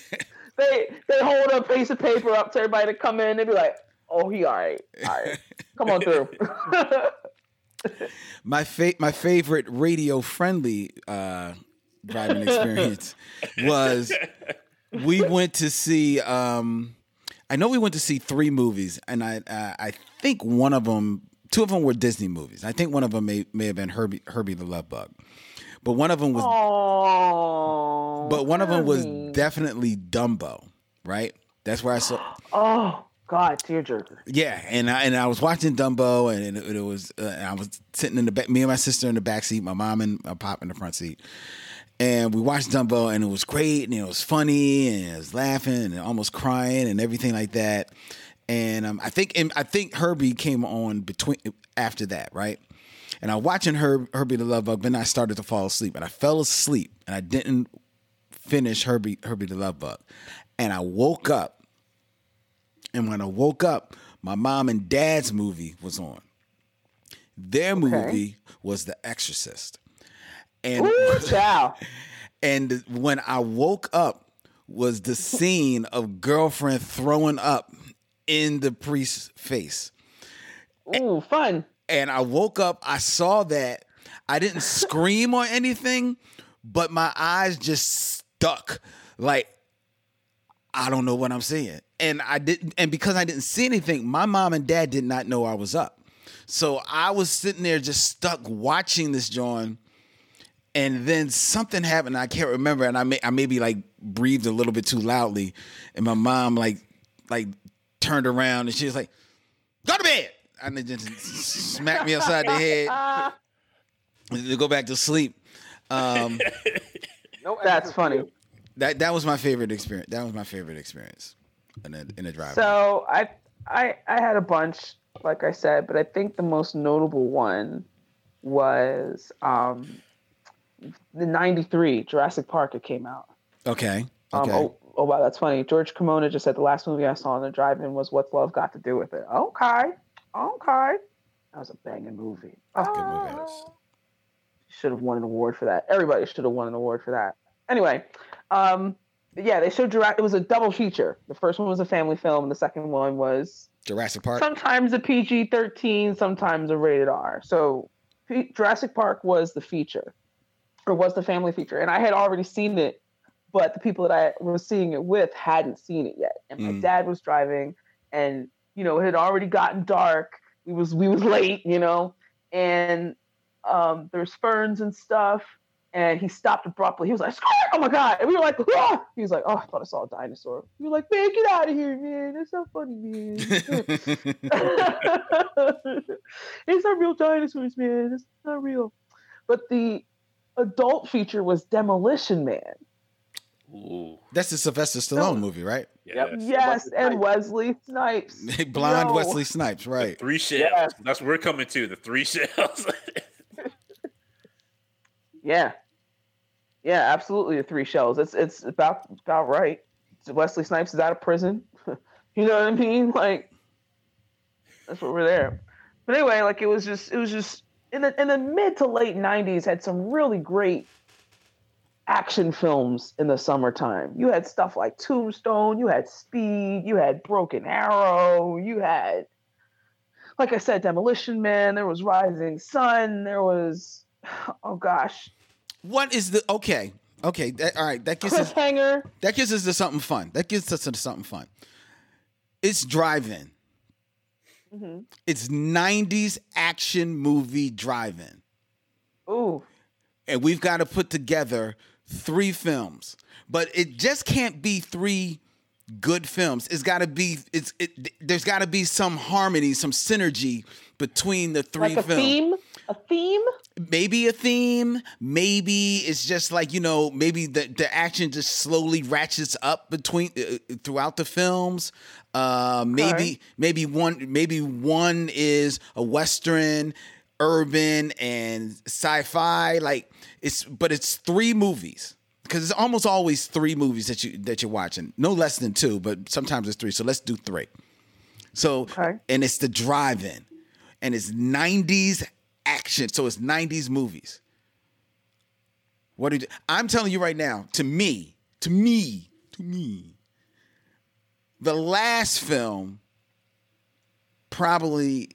They they hold a piece of paper up to everybody to come in. They be like, "Oh, he all right, all right, come on through." my fa- my favorite radio friendly uh, driving experience was we went to see. Um, I know we went to see three movies, and I uh, I think one of them, two of them were Disney movies. I think one of them may may have been Herbie Herbie the Love Bug, but one of them was oh, but one of them was definitely Dumbo, right? That's where I saw. Oh God, tearjerker. Yeah, and I, and I was watching Dumbo, and it, it was uh, I was sitting in the back, me and my sister in the back seat, my mom and my pop in the front seat, and we watched Dumbo, and it was great, and it was funny, and I was laughing, and almost crying, and everything like that. And um, I think and I think Herbie came on between after that, right? And I was watching Herb, Herbie the Love Bug, then I started to fall asleep, and I fell asleep, and I didn't finish Herbie Herbie the Love Bug, and I woke up And when I woke up, my mom and dad's movie was on. Their movie was The Exorcist. And Ooh, child. and when I woke up was the scene of girlfriend throwing up in the priest's face. Ooh, fun. And I woke up, I saw that. I didn't scream or anything, but my eyes just stuck. Like, I don't know what I'm seeing. And I didn't, and because I didn't see anything, my mom and dad did not know I was up. So I was sitting there just stuck watching this John. And then something happened. I can't remember, and I may I maybe like breathed a little bit too loudly, and my mom like like turned around and she was like, "Go to bed," and then just smacked me upside the head to go back to sleep. Um, No, That's funny. that that was my favorite experience. That was my favorite experience in a in a drive. So I I I had a bunch, like I said, but I think the most notable one was um the '93 Jurassic Park. It came out. okay, Um, okay. oh, oh wow, that's funny. George Kimona just said the last movie I saw in the drive-in was What's Love Got to Do with It. Okay, okay, that was a banging movie. Oh, Good movie. Oh. Should have won an award for that. Everybody should have won an award for that. Anyway, um, yeah, they showed Jurassic. It was a double feature. The first one was a family film, and the second one was Jurassic Park. sometimes a PG 13, sometimes a rated R. So P- Jurassic Park was the feature, or was the family feature. And I had already seen it, but the people that I was seeing it with hadn't seen it yet. And my Mm. dad was driving, and you know, it had already gotten dark. We was we was late, you know, and um, there's ferns and stuff. And he stopped abruptly. He was like, "Squirt! "Oh my god!" And we were like, "Ah!" He was like, "Oh, I thought I saw a dinosaur." We were like, "Man, get out of here, man! That's not funny, man." it's not real dinosaurs, man. It's not real. But the adult feature was Demolition Man. Ooh, That's the Sylvester Stallone movie, right? yes. Yes, and Wesley Snipes. Blonde Yo. Wesley Snipes, right? Three shells. Yes. That's what we're coming to. The three shells. Yeah. Yeah, absolutely. The three shells. It's it's about about right. Wesley Snipes is out of prison. you know what I mean? Like that's what we're there. But anyway, like it was just it was just in the in the mid to late nineties had some really great action films in the summertime. You had stuff like Tombstone, you had Speed, you had Broken Arrow, you had like I said, Demolition Man, there was Rising Sun, there was oh gosh, What is the okay? Okay, that, all right. That gives us. That gets us to something fun. That gives us to something fun. It's drive-in. hmm It's '90s action movie drive-in, Ooh, and we've got to put together three films. But it just can't be three good films. It's got to be. It's. It, there's got to be some harmony, some synergy between the three like a films. theme. A theme. maybe a theme maybe it's just like you know maybe the, the action just slowly ratchets up between uh, throughout the films uh maybe Okay. maybe one maybe one is a western urban and sci-fi like it's but it's three movies. Because it's almost always three movies that you that you're watching. No less than two but sometimes it's three so let's do three. So Okay. and it's the drive-in. And it's 90s action so it's 90s movies. What do you, i'm telling you right now to me to me to me the last film probably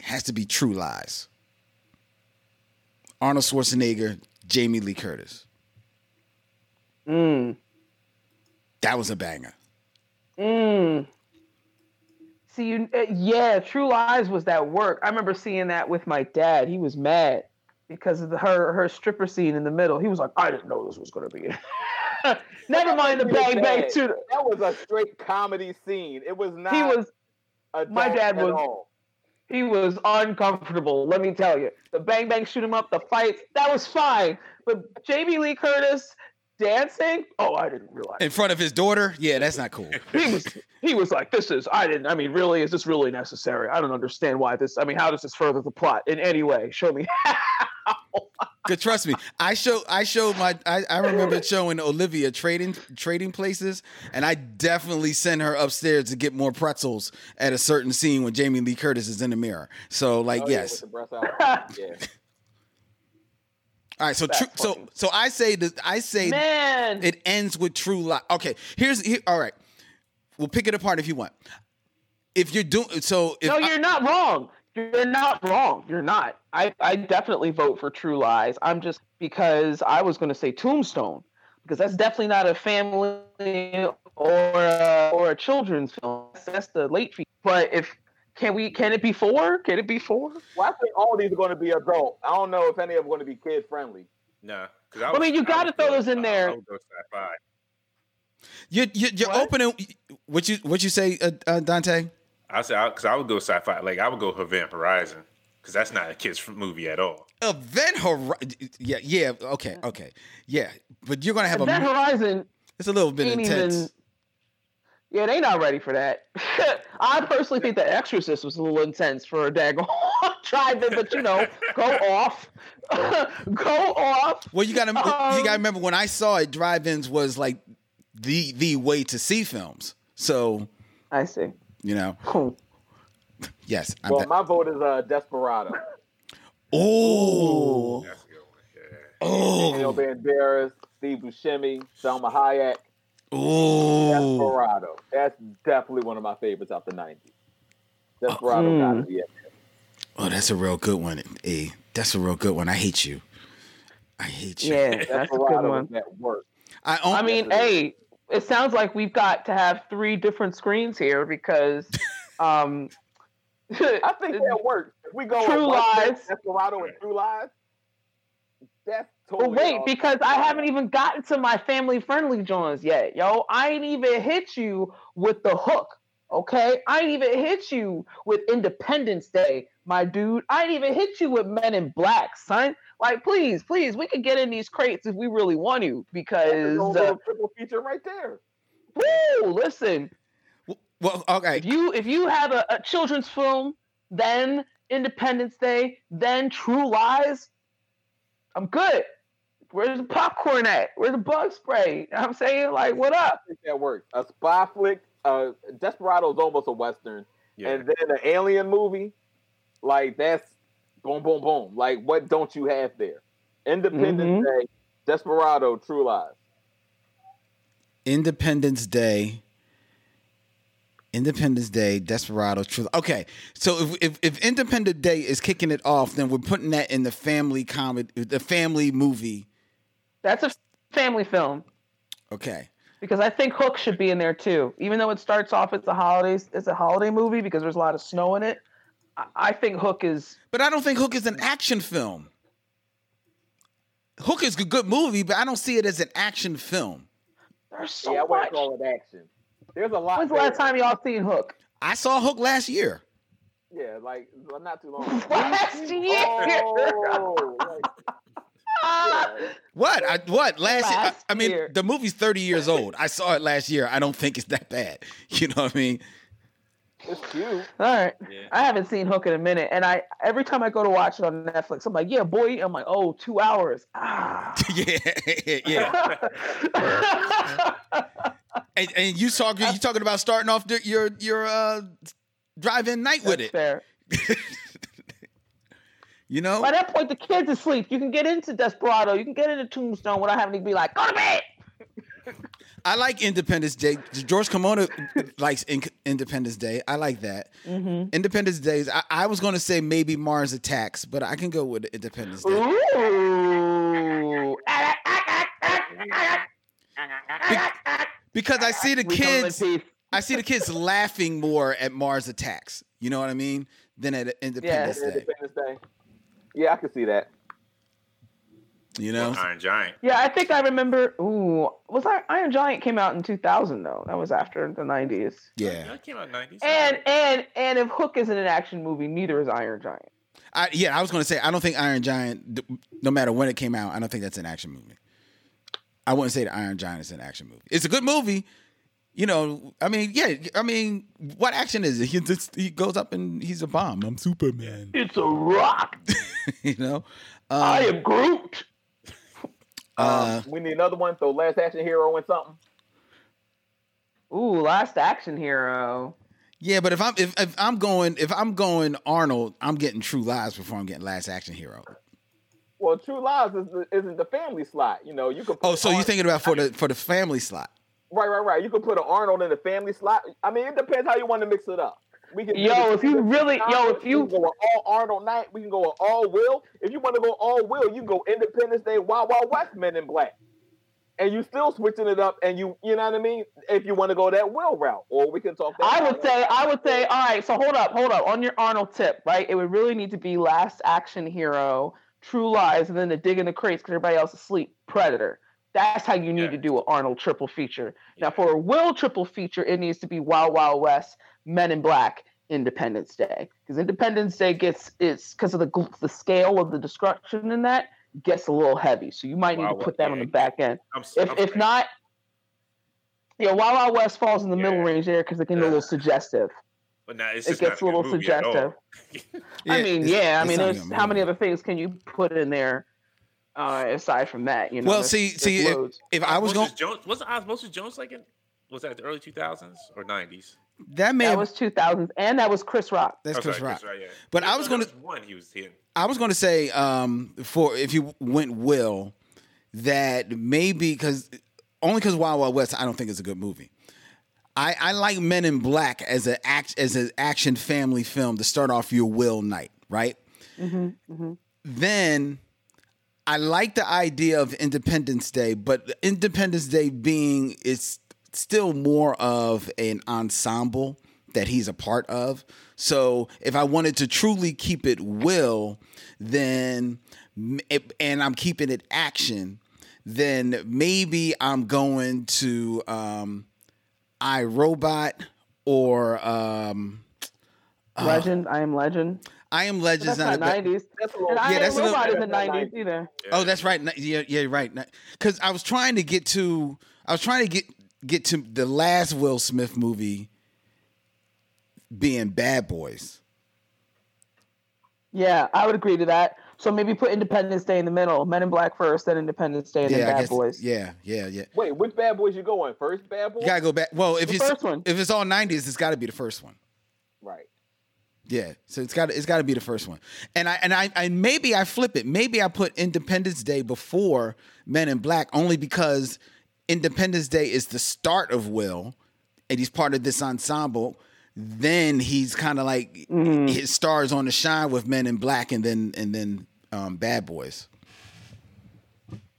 has to be true lies arnold schwarzenegger jamie lee curtis Mm. that was a banger Mm. See you. Uh, yeah, True Lies was that work. I remember seeing that with my dad. He was mad because of the, her her stripper scene in the middle. He was like, "I didn't know this was gonna be." it." Never mind the He was bang bang too. That was a straight comedy scene. It was not. He was my dad was- all. He was uncomfortable. Let me tell you, the bang bang shoot him up, the fights that was fine. But Jamie Lee Curtis dancing, oh, I didn't realize. in front of his daughter yeah that's not cool he was he was like, "This is I didn't. I mean, really, is this really necessary? I don't understand why this. I mean, how does this further the plot in any way? Show me how." Cause trust me, I show I showed my I, I remember showing Olivia trading trading places, and I definitely sent her upstairs to get more pretzels at a certain scene when Jamie Lee Curtis is in the mirror. So like Oh, yeah, yes. with the breast out. yeah. All right, so true, so so I say that I say Man. it ends with true life. Okay, here's here, all right. We'll pick it apart if you want. If you're doing so, if no, you're not wrong. You're not wrong. You're not. I, I definitely vote for True Lies. I'm just because I was going to say Tombstone because that's definitely not a family or a, or a children's film. That's, that's the late fee. But if can we can it be four? Can it be four? Well, I think all these are going to be adult. I don't know if any of them are going to be kid friendly. No, because I mean, you gotta throw those in there. I would go sci-fi. you you you're What? opening what you what you say, uh, uh, Dante? I say because I would go sci-fi. Like I would go Event Horizon because that's not a kids movie at all. Event Horizon. Yeah, yeah. Okay, okay, yeah. But you're gonna have That a. Horizon It's a little bit intense. even. Yeah, they not ready for that. I personally think The Exorcist was a little intense for a daggone drive-in, but you know, go off, go off. Well, you gotta you Um, gotta remember when I saw it, drive-ins was like the the way to see films. So I see. You know, yes. I'm Well, that- my vote is uh, Desperado. oh, That's a good one. Yeah. Daniel oh, Banderas, Steve Buscemi, Salma Hayek, oh. Desperado. That's definitely one of my favorites out the '90s. Desperado Mm. gotta be it. Oh, that's a real good one. A, that's a real good one. I hate you. I hate you. Yeah, that's a good one. That at work. I, own, I mean, Yes, it is. hey, it sounds like we've got to have three different screens here because, um, I think that works. If we go True Lies. Desperado and True Lies, that's But totally. wait, awesome. because I haven't even gotten to my family friendly joints yet, yo. I ain't even hit you with the hook, okay? I ain't even hit you with Independence Day, my dude. I ain't even hit you with Men in Black, son. Like, please, please, we could get in these crates if we really want to, That's a because, little uh, triple feature right there. woo, listen, well, okay. if you if you have a, a children's film, then Independence Day, then True Lies, I'm good. Where's the popcorn at? Where's the bug spray? You know what I'm saying, like, what up? That works. A spy flick. Uh, Desperado is almost a western, Yeah. and then an alien movie, like that's boom, boom, boom. Like what don't you have there? Independence Day, Desperado, True Lies. Independence Day. Independence Day, Desperado, True. Okay, so if, if if Independence Day is kicking it off, then we're putting that in the family comedy, the family movie. That's a family film Okay, because I think Hook should be in there too. Even though it starts off as a holidays, it's a holiday movie because there's a lot of snow in it. I, I think Hook is but I don't think Hook is an action film. Hook is a good movie, but I don't see it as an action film. there's so yeah, I much. wouldn't call it action. There's a lot. When's the last time y'all seen Hook? I saw Hook last year. Yeah, like well, not too long. ago. Last year. Oh, like, yeah. What? I, what? Last, year? I, I mean, year. the movie's 30 years old. I saw it last year. I don't think it's that bad. You know what I mean? It's cute. All right. Yeah. I haven't seen Hook in a minute, and I every time I go to watch it on Netflix, I'm like, yeah, boy. I'm like, oh, two hours. Ah. yeah, yeah. And, and you talking you talking about starting off your your uh, drive-in night with it. fair. You know? By that point, the kids asleep. You can get into Desperado. You can get into Tombstone without having to be like, go to bed. I like Independence Day. George Kimona likes In- Independence Day. I like that. Mm-hmm. Independence Days. I, I was going to say maybe Mars Attacks, but I can go with Independence Day. Ooh. Because I see the We come in kids. I see the kids laughing more at Mars Attacks. You know what I mean? Than at Independence Day. Independence Day. Yeah, I can see that. You know? Iron Giant. Yeah, I think I remember. Ooh, was that Iron Giant came out in 2000 though? That was after the 90s. Yeah. That came out in nineties. And and and if Hook isn't an action movie, neither is Iron Giant. I, yeah, I was going to say I don't think Iron Giant, no matter when it came out, I don't think that's an action movie. I wouldn't say that Iron Giant is an action movie. It's a good movie. You know, I mean, yeah, I mean, what action is it? He just he goes up and he's a bomb. I'm Superman. It's a rock. you know, I Uh, am Groot. uh, um, we need another one. So Last Action Hero and something. Ooh, Last Action Hero. yeah, but if I'm if, if I'm going if I'm going Arnold, I'm getting True Lies before I'm getting Last Action Hero. Well, True Lies is the, is the family slot. You know, you could. Oh, so you're thinking about for the for the family slot? Right, right, right. You could put an Arnold in the family slot. I mean, it depends how you want to mix it up. We can Yo, if you really- yo, if you- can go all Arnold night, we can go all Will. If you want to go all Will, you can go Independence Day, Wild Wild West, Men in Black, and you still switching it up. And you, you know what I mean? If you want to go that Will route, or we can talk. That I would route. say, I would say, all right. So hold up, hold up. On your Arnold tip, right? It would really need to be Last Action Hero, True Lies, and then the Dig in the Crates because everybody else is asleep. Predator. That's how you need Yeah. to do an Arnold triple feature. Now, for a Will triple feature, it needs to be Wild Wild West, Men in Black, Independence Day, because Independence Day gets it's because of the the scale of the destruction in that gets a little heavy. So you might need Wild to put West, that on the back end. I'm, If I'm if saying- not, yeah, Wild Wild West falls in the middle range there because it can be a little suggestive. but nah, it's it just gets not a little movie at all. suggestive. I mean, yeah, I mean, there's how many other things can you put in there uh, aside from that? You know, Well, there's- see, there's see, if, if I was going, Osmosis Jones was Osmosis Jones like in was that the early 2000s or 90s? that may that was 2000s, and that was Chris Rock. that's Oh, Chris sorry, Rock. yeah. But I was gonna- one he was in. I was going to say um, for if you went Will, that maybe because only because Wild Wild West, I don't think it's a good movie. I, I like Men in Black as an act as an action family film to start off your Will night, right? Then I like the idea of Independence Day, but Independence Day being it's still more of an ensemble that he's a part of. So if I wanted to truly keep it Will, then and I'm keeping it action, then maybe I'm going to um I, Robot or um Legend, I am Legend. I Am But Legends that's not, not a bad- 90s. That's a little, And I Yeah, that's a little- Robot isn't 90s either. Oh, that's right. Yeah, yeah, right. Because I was trying to get to, I was trying to get get to the last Will Smith movie being Bad Boys. Yeah, I would agree to that. So maybe put Independence Day in the middle, Men in Black first, then Independence Day, and yeah, then I Bad guess. Boys. Yeah, yeah, yeah. wait, which Bad Boys you going first? Bad Boys. You gotta go back. Well, if The it's first one. if it's all nineties, it's got to be the first one. Right. Yeah, so it's got it's got to be the first one. And I and I, I maybe I flip it. Maybe I put Independence Day before Men in Black only because Independence Day is the start of Will, and he's part of this ensemble. Then he's kind of like Mm-hmm. his stars on the shine with Men in Black, and then and then um, Bad Boys.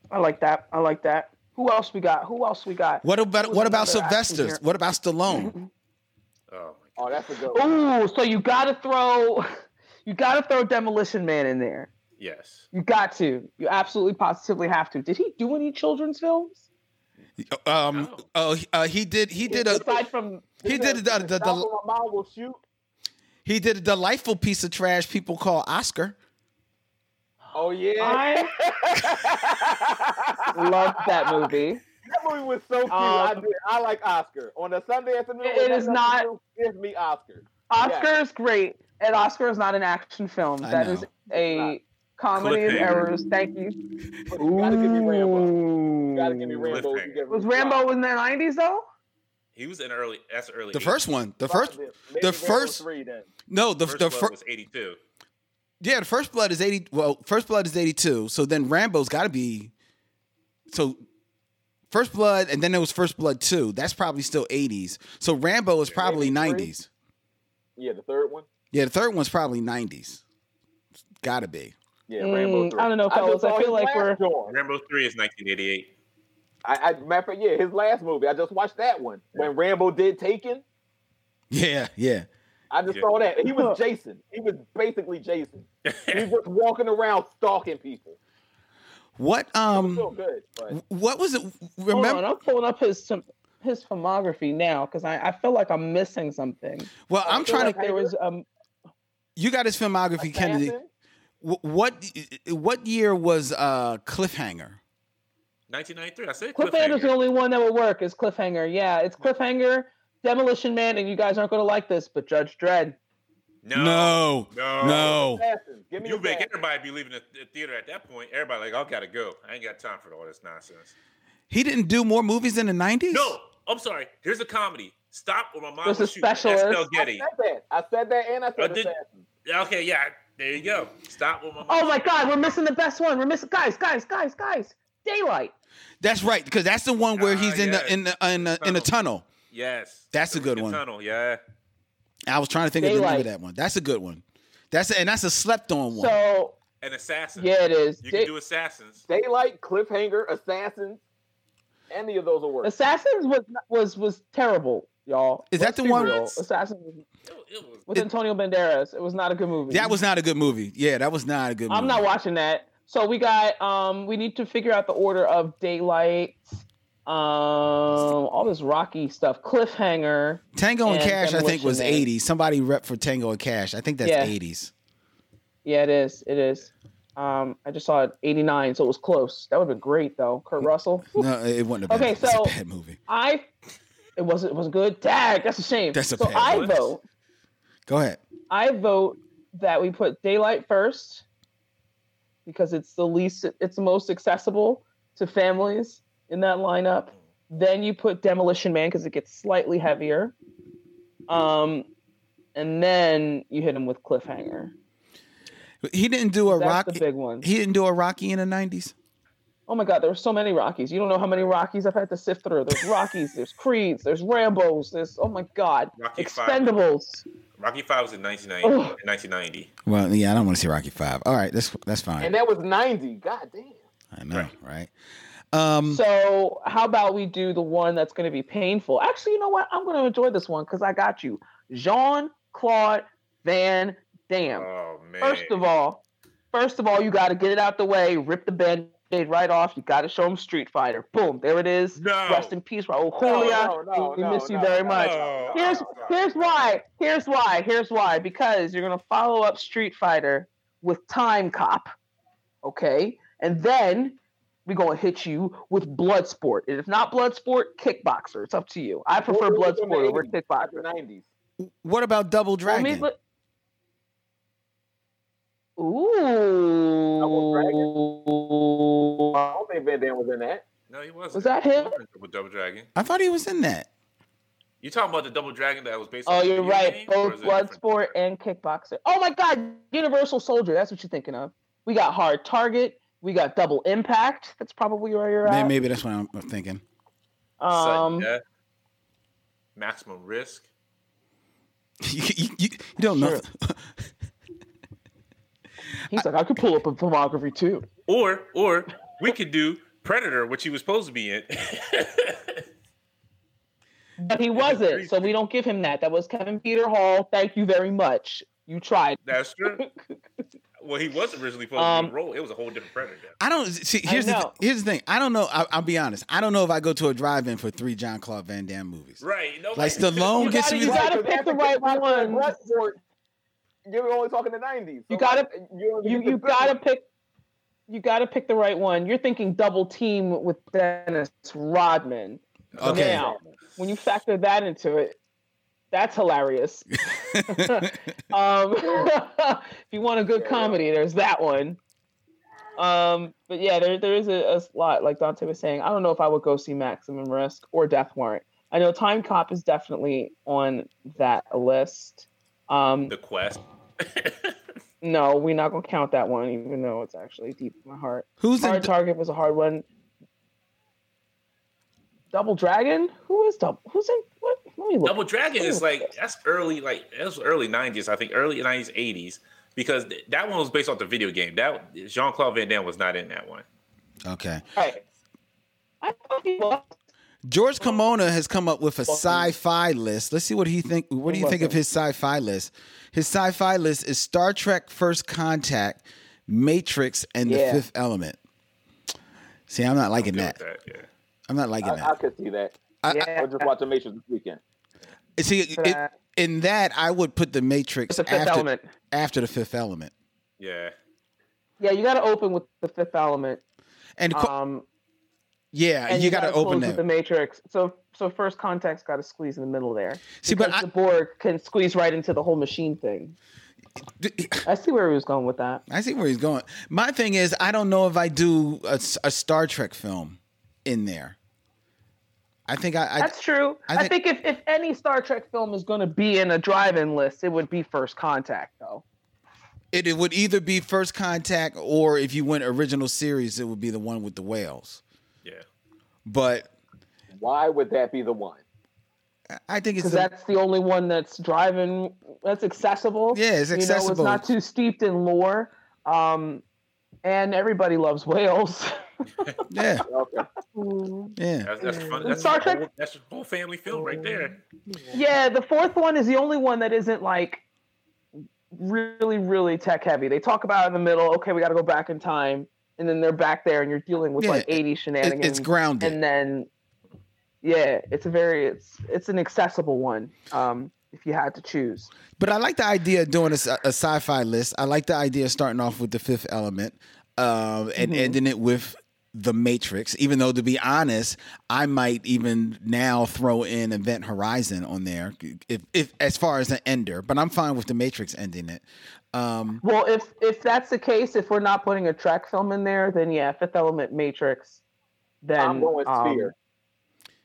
I like that. I like that. Who else we got? Who else we got? What about Who's what about another action Sylvester's? hero? What about Stallone? Oh Oh, that's a good one. Ooh, so you gotta throw you gotta throw Demolition Man in there. yes. You got to. You absolutely positively have to. Did he do any children's films? Um, oh, he- uh, he did. He did a aside from he did the, the, Stop the, my mom will shoot. he did a delightful piece of trash people call Oscar. Oh yeah. I love that movie. That movie was so cute. Um, I did. I like Oscar on a Sunday afternoon. It when is not- to Give me Oscar. Oscar is great, and Oscar is not an action film. I That know. is a comedy of errors. Thank you. But you gotta give me Rambo. You gotta give me Ooh. Rambo. Cliffhanger. You give Was Rambo in the nineties though? He was in early. That's early. The 80s. first one, the first, Maybe the Rambo first- three then. no, the First the Blood first, was 82. yeah, the first blood is eighty. Well, first blood is eighty two. So then Rambo's got to be. So, first blood, and then there was first blood two. That's probably still eighties. So Rambo is probably nineties. Yeah, the third one. Yeah, the third one's probably nineties. Got to be. Yeah, Mm, Rambo three. I don't know, fellas. I saw feel like last we're- joint. Rambo 3 is 1988. I, I matter of fact, yeah, his last movie. I just watched that one when Rambo did Taken. Yeah, yeah. I just Yeah. saw that. He was Jason. He was basically Jason. He was just walking around stalking people. What was um, good. But what was it? Hold on, Remember? I'm pulling up his his filmography now because I, I feel like I'm missing something. Well, I I'm trying like to. there was um You got his filmography, Kennedy. Assassin? Wh- What what year was uh Cliffhanger? 1993. I said Cliffhanger's the only one that would work. Is Cliffhanger? Yeah, it's Cliffhanger, Demolition Man, and you guys aren't going to like this, but Judge Dredd. No, No. no, No. Assassins. Give me You make everybody be leaving the, the theater at that point. Everybody like, I gotta go. I ain't got time for all this nonsense. He didn't do more movies in the 90s? No, I'm sorry. Here's a comedy. Stop or my mom There's will a shoot. specialist. Estelle I said that. I said that, and I I said did- Okay, yeah, there you go. Stop with my mom. Oh my God, we're missing the best one. We're missing guys, guys, guys, guys. Daylight. That's right, because that's the one where Ah, he's in yeah. the in the in the, in the tunnel. Yes, That's a good one. Tunnel, yeah. I was trying to think of the name of that one. That's a good one. That's and that's a slept on one. So an assassin. yeah, it is. you Day- can do assassins. Daylight, Cliffhanger, Assassins. Any of those will work. Assassins was was was terrible, y'all. Is that Let's the be one- real. Assassins was, It, it was. with It- Antonio Banderas. It was not a good movie. that was not a good movie. Yeah, that was not a good movie. I'm not watching that. So we got um we need to figure out the order of Daylight, um all this Rocky stuff, Cliffhanger. Tango and and Cash, I think, was Demolition. 80s. Somebody rep for Tango and Cash. I think that's Yeah. 80s. Yeah, it is. It is. Um, I just saw it 89, so it was close. That would have been great though. Kurt Russell. No, it wouldn't have been. Okay, so- a bad movie. I it wasn't it wasn't good. Dag, that's a shame. That's a so I list. vote Go ahead. I vote that we put Daylight first because it's the least it's the most accessible to families in that lineup. Then you put Demolition Man because it gets slightly heavier. Um and then you hit him with Cliffhanger. He didn't do a That's Rocky. the big one. He didn't do a Rocky in the 90s. Oh my God, there were so many Rockies. You don't know how many Rockies I've had to sift through. There's Rockies, there's Creeds, there's Rambos, there's oh my God, Rocky Five. Expendables. Rocky Five was in 1990. Ugh. 1990. Well, yeah, I don't want to see Rocky 5. All right, that's that's fine. And that was 90. God damn. I know, Right. right? Um, So how about we do the one that's going to be painful? Actually, you know what? I'm going to enjoy this one because I got you, Jean Claude Van Damme. Oh man. First of all, first of all, you got to get it out the way, rip the band-aid right off. You got to show him Street Fighter. Boom, there it is. No. Rest in peace, Raul Julia. no, no, we no, miss you very no, much. no. Here's here's why. Here's why. Here's why. Because you're gonna follow up Street Fighter with Time Cop, okay, and then we're gonna hit you with Bloodsport. And if not blood sport, Kickboxer. It's up to you. I prefer blood was in the Bloodsport over Kickboxer. 90s. what about Double Let Dragon? me look- Ooh. I don't think Van Damme was in that. No, he wasn't. Was that him? With Double Dragon. I thought he was in that. You talking about the Double Dragon that was based? Oh, on you're video right. game, or Both is it a different- Bloodsport and Kickboxer. Oh my God, Universal Soldier. That's what you're thinking of. We got Hard Target. We got Double Impact. That's probably where you're Maybe, at. maybe that's what I'm I'm thinking. Sudden Um, death, maximum risk. you, you, you don't know. he's like, I could pull up a filmography too. Or or we could do Predator, which he was supposed to be in. But he wasn't, so we don't give him that. That was Kevin Peter Hall. Thank you very much. You tried. That's true. well, he was originally supposed to Um, be in a role. It was a whole different Predator. I don't see. I Here's the know. here's the thing. I don't know. I, I'll be honest. I don't know if I go to a drive-in for three Jean Claude Van Damme movies. Right. No, Like Stallone You gets gotta- me. you gotta pick the right one. You're only talking the 90s. You gotta- you, You you gotta pick. You gotta pick the right one. You're thinking double team with Dennis Rodman. Okay. Now, when you factor that into it, that's hilarious. um, if you want a good comedy, there's that one. Um, but yeah, there there is a, a lot like Dante was saying. I don't know if I would go see Maximum Risk or Death Warrant. I know Time Cop is definitely on that list. Um, the quest. no, we're not gonna count that one, even though it's actually deep in my heart. Who's in? Hard Target was a hard one. Double Dragon? Who is double? Who's in? What? Let me look. Double Dragon is like that's early, like that was early '90s. I think early '90s, '80s, because th- that one was based off the video game. That Jean Claude Van Damme was not in that one. Okay. Right. I thought he was. George Kimona has come up with a sci-fi list. Let's see what he think. What do you think of his sci-fi list? His sci-fi list is Star Trek: First Contact, Matrix, and The Yeah. Fifth Element. See, I'm not liking Good that. that, yeah. I'm not liking I, I could see that. I- Yeah. Or just watch the Matrix this weekend. See, it, in that I would put the Matrix The Fifth after Element. after the Fifth Element. Yeah. Yeah, you got to open with the Fifth Element. And co- Um, Yeah, and you, got to gotta open close with that. the matrix. So so first contact's got to squeeze in the middle there. See, but Because I- the Borg can squeeze right into the whole machine thing. I see where he was going with that. I see where he's going. My thing is, I don't know if I do a Star Trek film in there. I think I, I That's true. I I, think- think, if, if any Star Trek film is going to be in a drive-in list, it would be First Contact, though. it, it would either be First Contact or if you went original series, it would be the one with the whales. Yeah. But Why would that be the one? I- I think it's Because that's the only one that's driving, that's accessible. Yeah, it's You know, accessible. it's not too steeped in lore. Um, and everybody loves whales. yeah, Okay. yeah. That's, that's fun. That's Star a Trek- whole, that's a whole family film right there. yeah, the fourth one is the only one that isn't like really, really tech heavy. They talk about it in the middle. Okay, we got to go back in time, and then they're back there, and you're dealing with Yeah, like 80 It, shenanigans. it's grounded. and then yeah it's a very it's it's an accessible one um if you had to choose But I like the idea of doing a, sci- a sci-fi list. I like the idea of starting off with the Fifth Element, um, and Mhm. ending it with the Matrix. Even though, to be honest, I might even now throw in Event Horizon on there, if, if as far as an ender. But I'm fine with the Matrix ending it. Um, well if if that's the case if we're not putting a trek film in there then yeah fifth element matrix then I'm going with um, Sphere.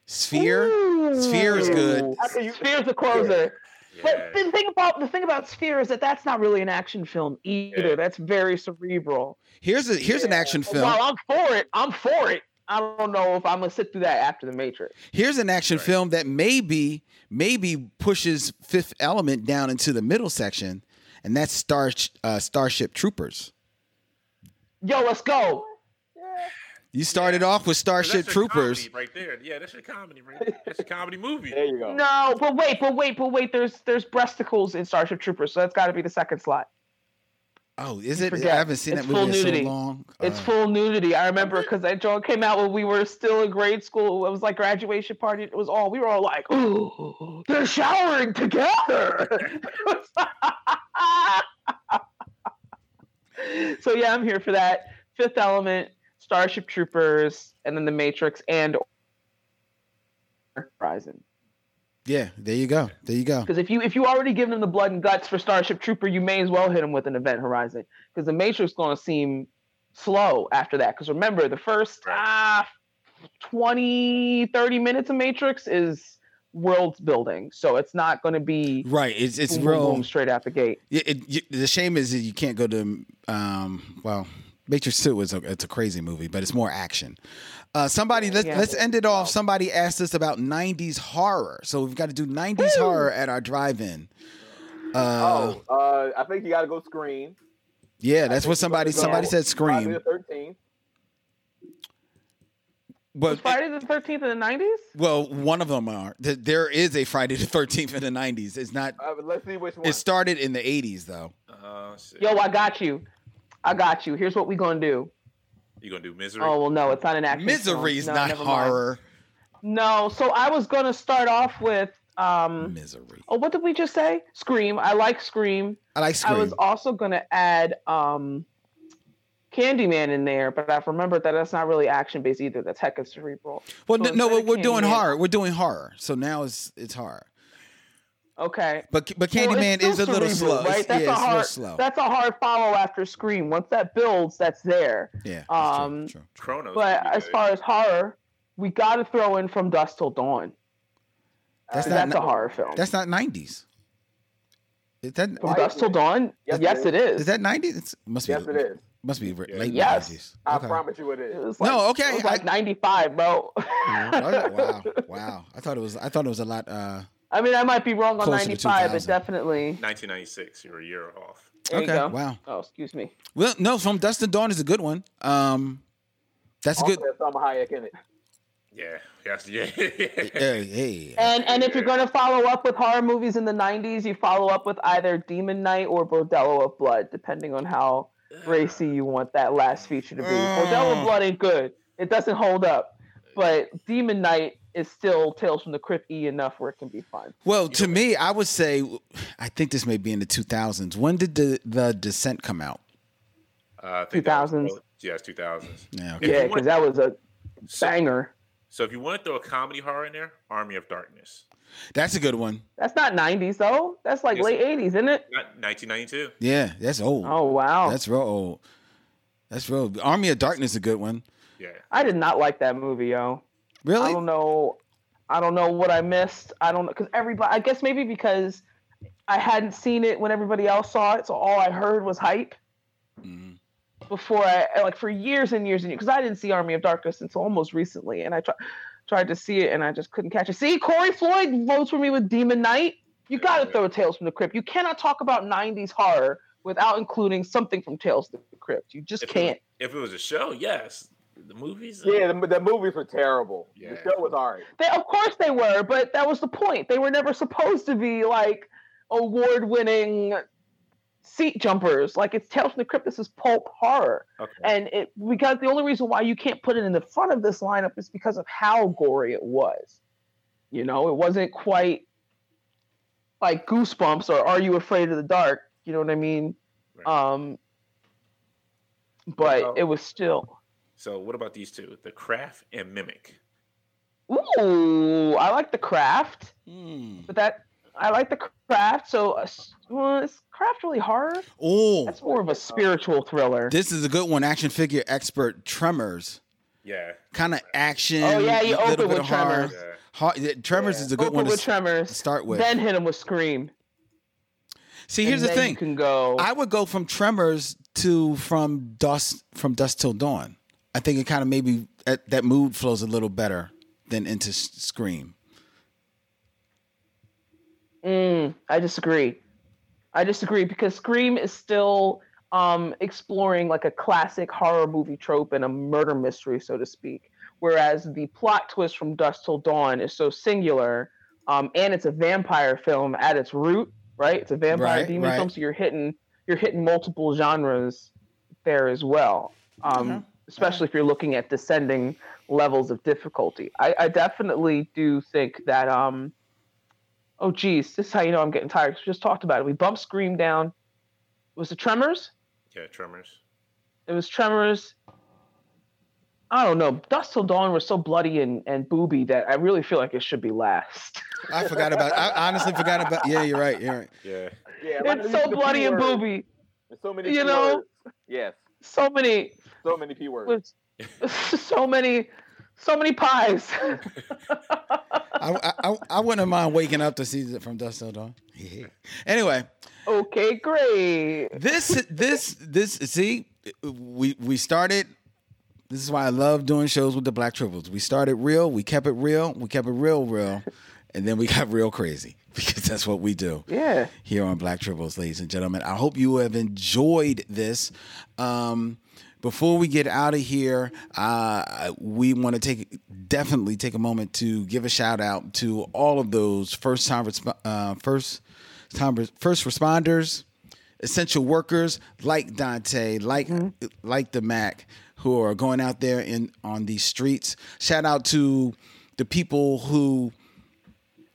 Sphere, Sphere is good. Ooh, sphere's the closer but the thing about the thing about sphere is that that's not really an action film either Yeah. that's very cerebral Here's a here's an action film. while i'm for it i'm for it i don't know if i'm gonna sit through that after the matrix Here's an action Right. film that maybe maybe pushes Fifth Element down into the middle section, and that's Star uh, Starship Troopers. yo let's go You started off with Starship That's Troopers. comedy right there. Yeah, that's your comedy right there. That's a comedy movie. There you go. No, but wait, but wait, but wait. There's there's breasticles in Starship Troopers, so that's got to be the second slot. Oh, is it? forget. I haven't seen It's that movie in full so nudity. long. It's Uh, full nudity. I remember because that joke came out when we were still in grade school. It was like graduation party. It was all we were all like, "Ooh, they're showering together." so yeah, I'm here for that. Fifth Element, Starship Troopers, and then The Matrix and Horizon. Yeah, there you go. There you go. Because if you if you already given them the blood and guts for Starship Trooper, you may as well hit them with an Event Horizon. Because the Matrix is going to seem slow after that. Because remember, the first Right. ah, 20, 30 minutes of Matrix is world building. So it's not going to be Right. It's it's boom, boom, real. boom, straight out the gate. Yeah, it, you, the shame is that you can't go to um well Matrix 2 is a it's a crazy movie, but it's more action. Uh, somebody let, Yeah. let's end it off. Somebody asked us about 90s horror. So we've got to do 90s horror at our drive-in. Uh, oh, uh, I think you got to go Scream. yeah, that's think what somebody somebody said Friday scream. the Thirteenth. But Friday the 13th in the 90s? well, one of them are. There is a Friday the 13th in the 90s. It's not Uh, let's see which one. it started in the 80s though. Uh, let's. Yo, I got you. I got you. Here's what we're going to do. you gonna do misery? Oh, well, no, it's not an action film. Misery is No, not never mind. horror. No, so I was going to start off with um Misery. Oh, what did we just say? Scream. I like Scream. I like Scream. I was also gonna add um Candyman in there, but I've remembered that that's not really action based either. That's heck of cerebral. Well, so no, no, instead of we're doing Candyman- horror. We're doing horror. So now it's it's horror. Okay. But but Well, Candyman still is a little cerebral, slow. Right? That's yeah, a it's a hard. slow. That's a hard follow after Scream. Once that builds, that's there. yeah. that's um, true, true. Cronos. But as far as horror, we got to throw in From Dusk Till Dawn. That's 'cause not That's a horror film. That's not nineties. Is that From Dusk Till Dawn. Yes, Yes, it it is. is that nineties? It must be. yes, it is. Must be re- Yeah. late Yes. nineties. I Okay. promise you it It is. was like, No, okay, It was like 95, bro. wow, wow. I thought it was. I thought it was a lot. Uh, I mean, I might be wrong on Closer 95, but definitely. 1996. You're a year off. There you okay. go. Wow. Oh, excuse me. Well, no. From Dusk Till Dawn is a good one. Um, that's a Also good. has Salma Hayek in it. Yeah. Yes. Yeah. Hey, hey. And and if you're going to follow up with horror movies in the 90s, you follow up with either Demon Knight or Bordello of Blood, depending on how racy you want that last feature to be. Bordello of Blood ain't good. It doesn't hold up. But Demon Knight is still Tales from the Crypt E enough where it can be fun. Well, to me, I would say, I think this may be in the two thousands. When did the the Descent come out? Uh, I think that was 2000s. early- Yes, 2000s. Yeah. If Okay. Yeah, because that was a So, Banger. so if you want to throw a comedy horror in there, Army of Darkness, That's a good one. That's not 90s though. That's like Yes. late 80s, isn't it? 1992. Yeah, that's old. Oh wow. That's real old. That's real. Army of Darkness is a good one. Yeah, I did not like that movie, yo. I don't know. I don't know what I missed. I don't know because everybody. I guess maybe because I hadn't seen it when everybody else saw it, so all I heard was hype. Mhm. Before I like for years and years and years because I didn't see Army of Darkness until almost recently, and I tried tried to see it and I just couldn't catch it. See, Corey Floyd votes for me with Demon Knight. You got to throw Tales from the Crypt. You cannot talk about '90s horror without including something from Tales from the Crypt. You just If can't. If it was a show, yes. The movies, Yeah, the, the movies were terrible. Yeah. The show was alright. They, of course they were, but that was the point. They were never supposed to be like award-winning seat jumpers. Like it's Tales from the Crypt. This is pulp horror, okay. and it because the only reason why you can't put it in the front of this lineup is because of how gory it was. You know, it wasn't quite like Goosebumps or Are You Afraid of the Dark? You know what I mean? Right. Um, but Well- it was still. So what about these two, The Craft and Mimic? Ooh, I like the craft. Hmm. but that I like the craft. So, uh, well, is craft really horror? Oh, That's more of a spiritual thriller. this is a good one. Action figure expert Tremors. Yeah, Kind of action. Oh, yeah, you open bit with horror. Tremors. yeah. Har- yeah, Tremors Yeah. is a good Open one to with s- Tremors. start with. Then hit him with Scream. See, here's and the then thing. You can go. I would go from Tremors to from Dusk from Dusk Till Dawn. I think it kind of maybe that, that mood flows a little better than into Scream. Mm, I disagree. I disagree because Scream is still um, exploring like a classic horror movie trope and a murder mystery, so to speak. Whereas the plot twist from Dusk Till Dawn is so singular, um, and it's a vampire film at its root, right? It's a vampire Right, demon right. film, so you're hitting you're hitting multiple genres there as well. Um, Okay. Especially if you're looking at descending levels of difficulty. I, I definitely do think that um, oh geez, this is how you know I'm getting tired. we just talked about it. We bumped Scream down. Was it Tremors? Yeah, Tremors. It was Tremors. I don't know. Dusk Till Dawn was so bloody and, and booby that I really feel like it should be last. I forgot about. I honestly forgot about. Yeah, you're right. You're right. Yeah, Yeah, it's so bloody and word. booby. There's so many. You know? words. Yes, So many, so many p words. so many, so many pies. I, I, I wouldn't mind waking up to see it from Dusk Till Dawn. anyway, okay, great. this this this see we we started. This is why I love doing shows with the Black Tribbles. We started real, we kept it real, we kept it real, real, and then we got real crazy because that's what we do. Yeah. here on Black Tribbles, ladies and gentlemen. I hope you have enjoyed this. Um, before we get out of here, uh, we want to take definitely take a moment to give a shout out to all of those first time uh, first time first responders, essential workers like Dante, like like the Mac, who are going out there in on these streets. Shout out to the people who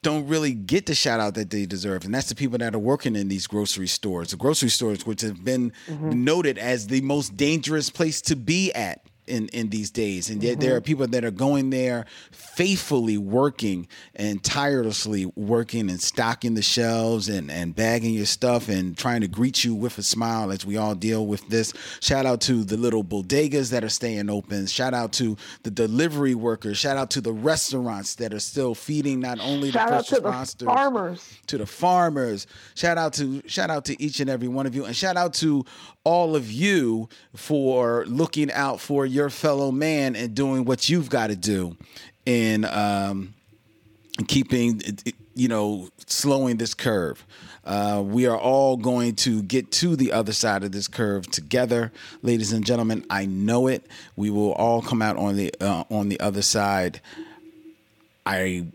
don't really get the shout out that they deserve. And that's the people that are working in these grocery stores. The grocery stores, which have been mm-hmm. noted as the most dangerous place to be at in, in these days. And yet there mm-hmm. are people that are going there faithfully working and tirelessly working and stocking the shelves and, and bagging your stuff and trying to greet you with a smile as we all deal with this. Shout out to the little bodegas that are staying open. Shout out to the delivery workers. Shout out to the restaurants that are still feeding not only Shout the out first to the responders, farmers. to the farmers. Shout out to shout out to each and every one of you, and shout out to all of you for looking out for your fellow man and doing what you've got to do in um, keeping you know slowing this curve. Uh, we are all going to get to the other side of this curve together, ladies and gentlemen. I know it. We will all come out on the uh, on the other side. I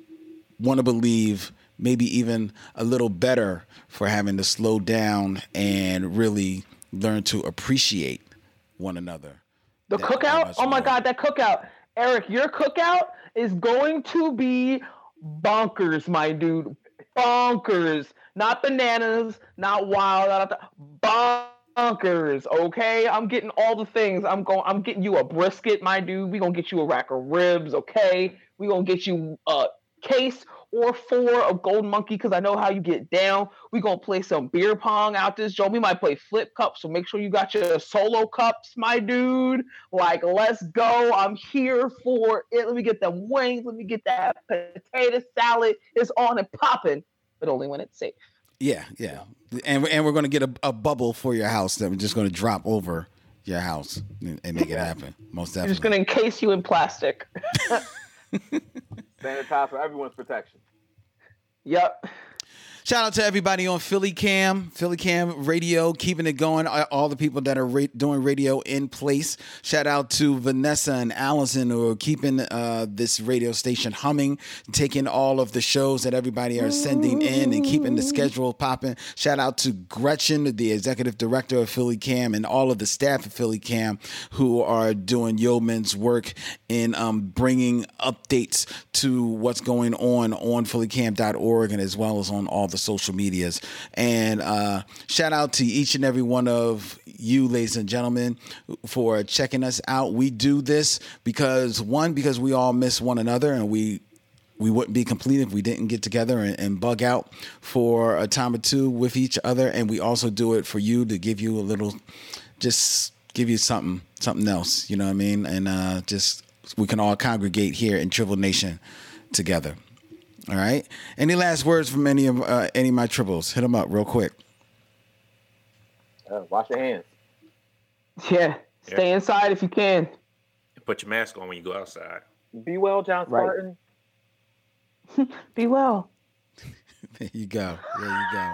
want to believe maybe even a little better for having to slow down and really learn to appreciate one another. The That- cookout? Oh my God, that cookout. Eric, your cookout is going to be bonkers, my dude. Bonkers. Not bananas, not wild, not bonkers. Okay, I'm getting all the things. I'm going. I'm getting you a brisket, my dude. We gonna get you a rack of ribs. Okay, we gonna get you a case or four of Golden Monkey because I know how you get down. We gonna play some beer pong out this Joe. We might play flip cups, so make sure you got your solo cups, my dude. Like, let's go. I'm here for it. Let me get them wings. Let me get that potato salad. It's on and popping, but only when it's safe. Yeah, yeah, and and we're gonna get a, a bubble for your house that we're just gonna drop over your house and, and make it happen. Most definitely. just gonna encase you in plastic. Sanitize for everyone's protection. yep. Shout out to everybody on PhillyCAM, Philly Cam Radio, keeping it going. All the people that are ra- doing radio in place. Shout out to Vanessa and Allison who are keeping uh, this radio station humming, taking all of the shows that everybody are sending in and keeping the schedule popping. Shout out to Gretchen, the executive director of PhillyCAM, and all of the staff of PhillyCAM who are doing yeoman's work in um, bringing updates to what's going on on phillycam.org and as well as on all the social medias. And uh, shout out to each and every one of you, ladies and gentlemen, for checking us out. We do this because one, because we all miss one another and we we wouldn't be complete if we didn't get together and, and bug out for a time or two with each other. And we also do it for you to give you a little, just give you something, something else. You know what I mean? And uh, just we can all congregate here in Tribble Nation together. All right. Any last words from any of uh, any of my tribbles? Hit them up real quick. Uh, wash your hands. Yeah. Stay inside if you can. Put your mask on when you go outside. Be well, John Right. Spartan. Be well. There you go. There you go.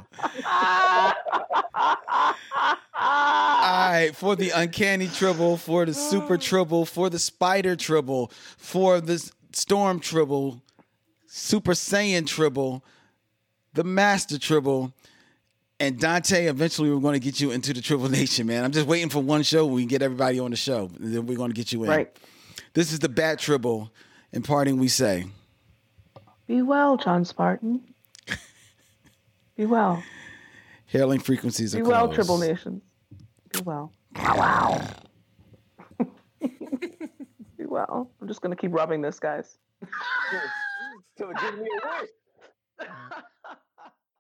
All right, for the uncanny tribble, for the super tribble, for the spider tribble, for the storm tribble, super saiyan tribble, the master tribble, and Dante. Eventually, we're going to get you into the Tribble Nation, man. I'm just waiting for one show. We can get everybody on the show, and then we're going to get you in. Right. This is the Bat Tribble. In parting, we say, Be well, John Spartan. Be well. hailing frequencies are Be well, closed. Tribble Nations. Be well. Wow. Be well. I'm just gonna keep rubbing this, guys. So it gives me a wish.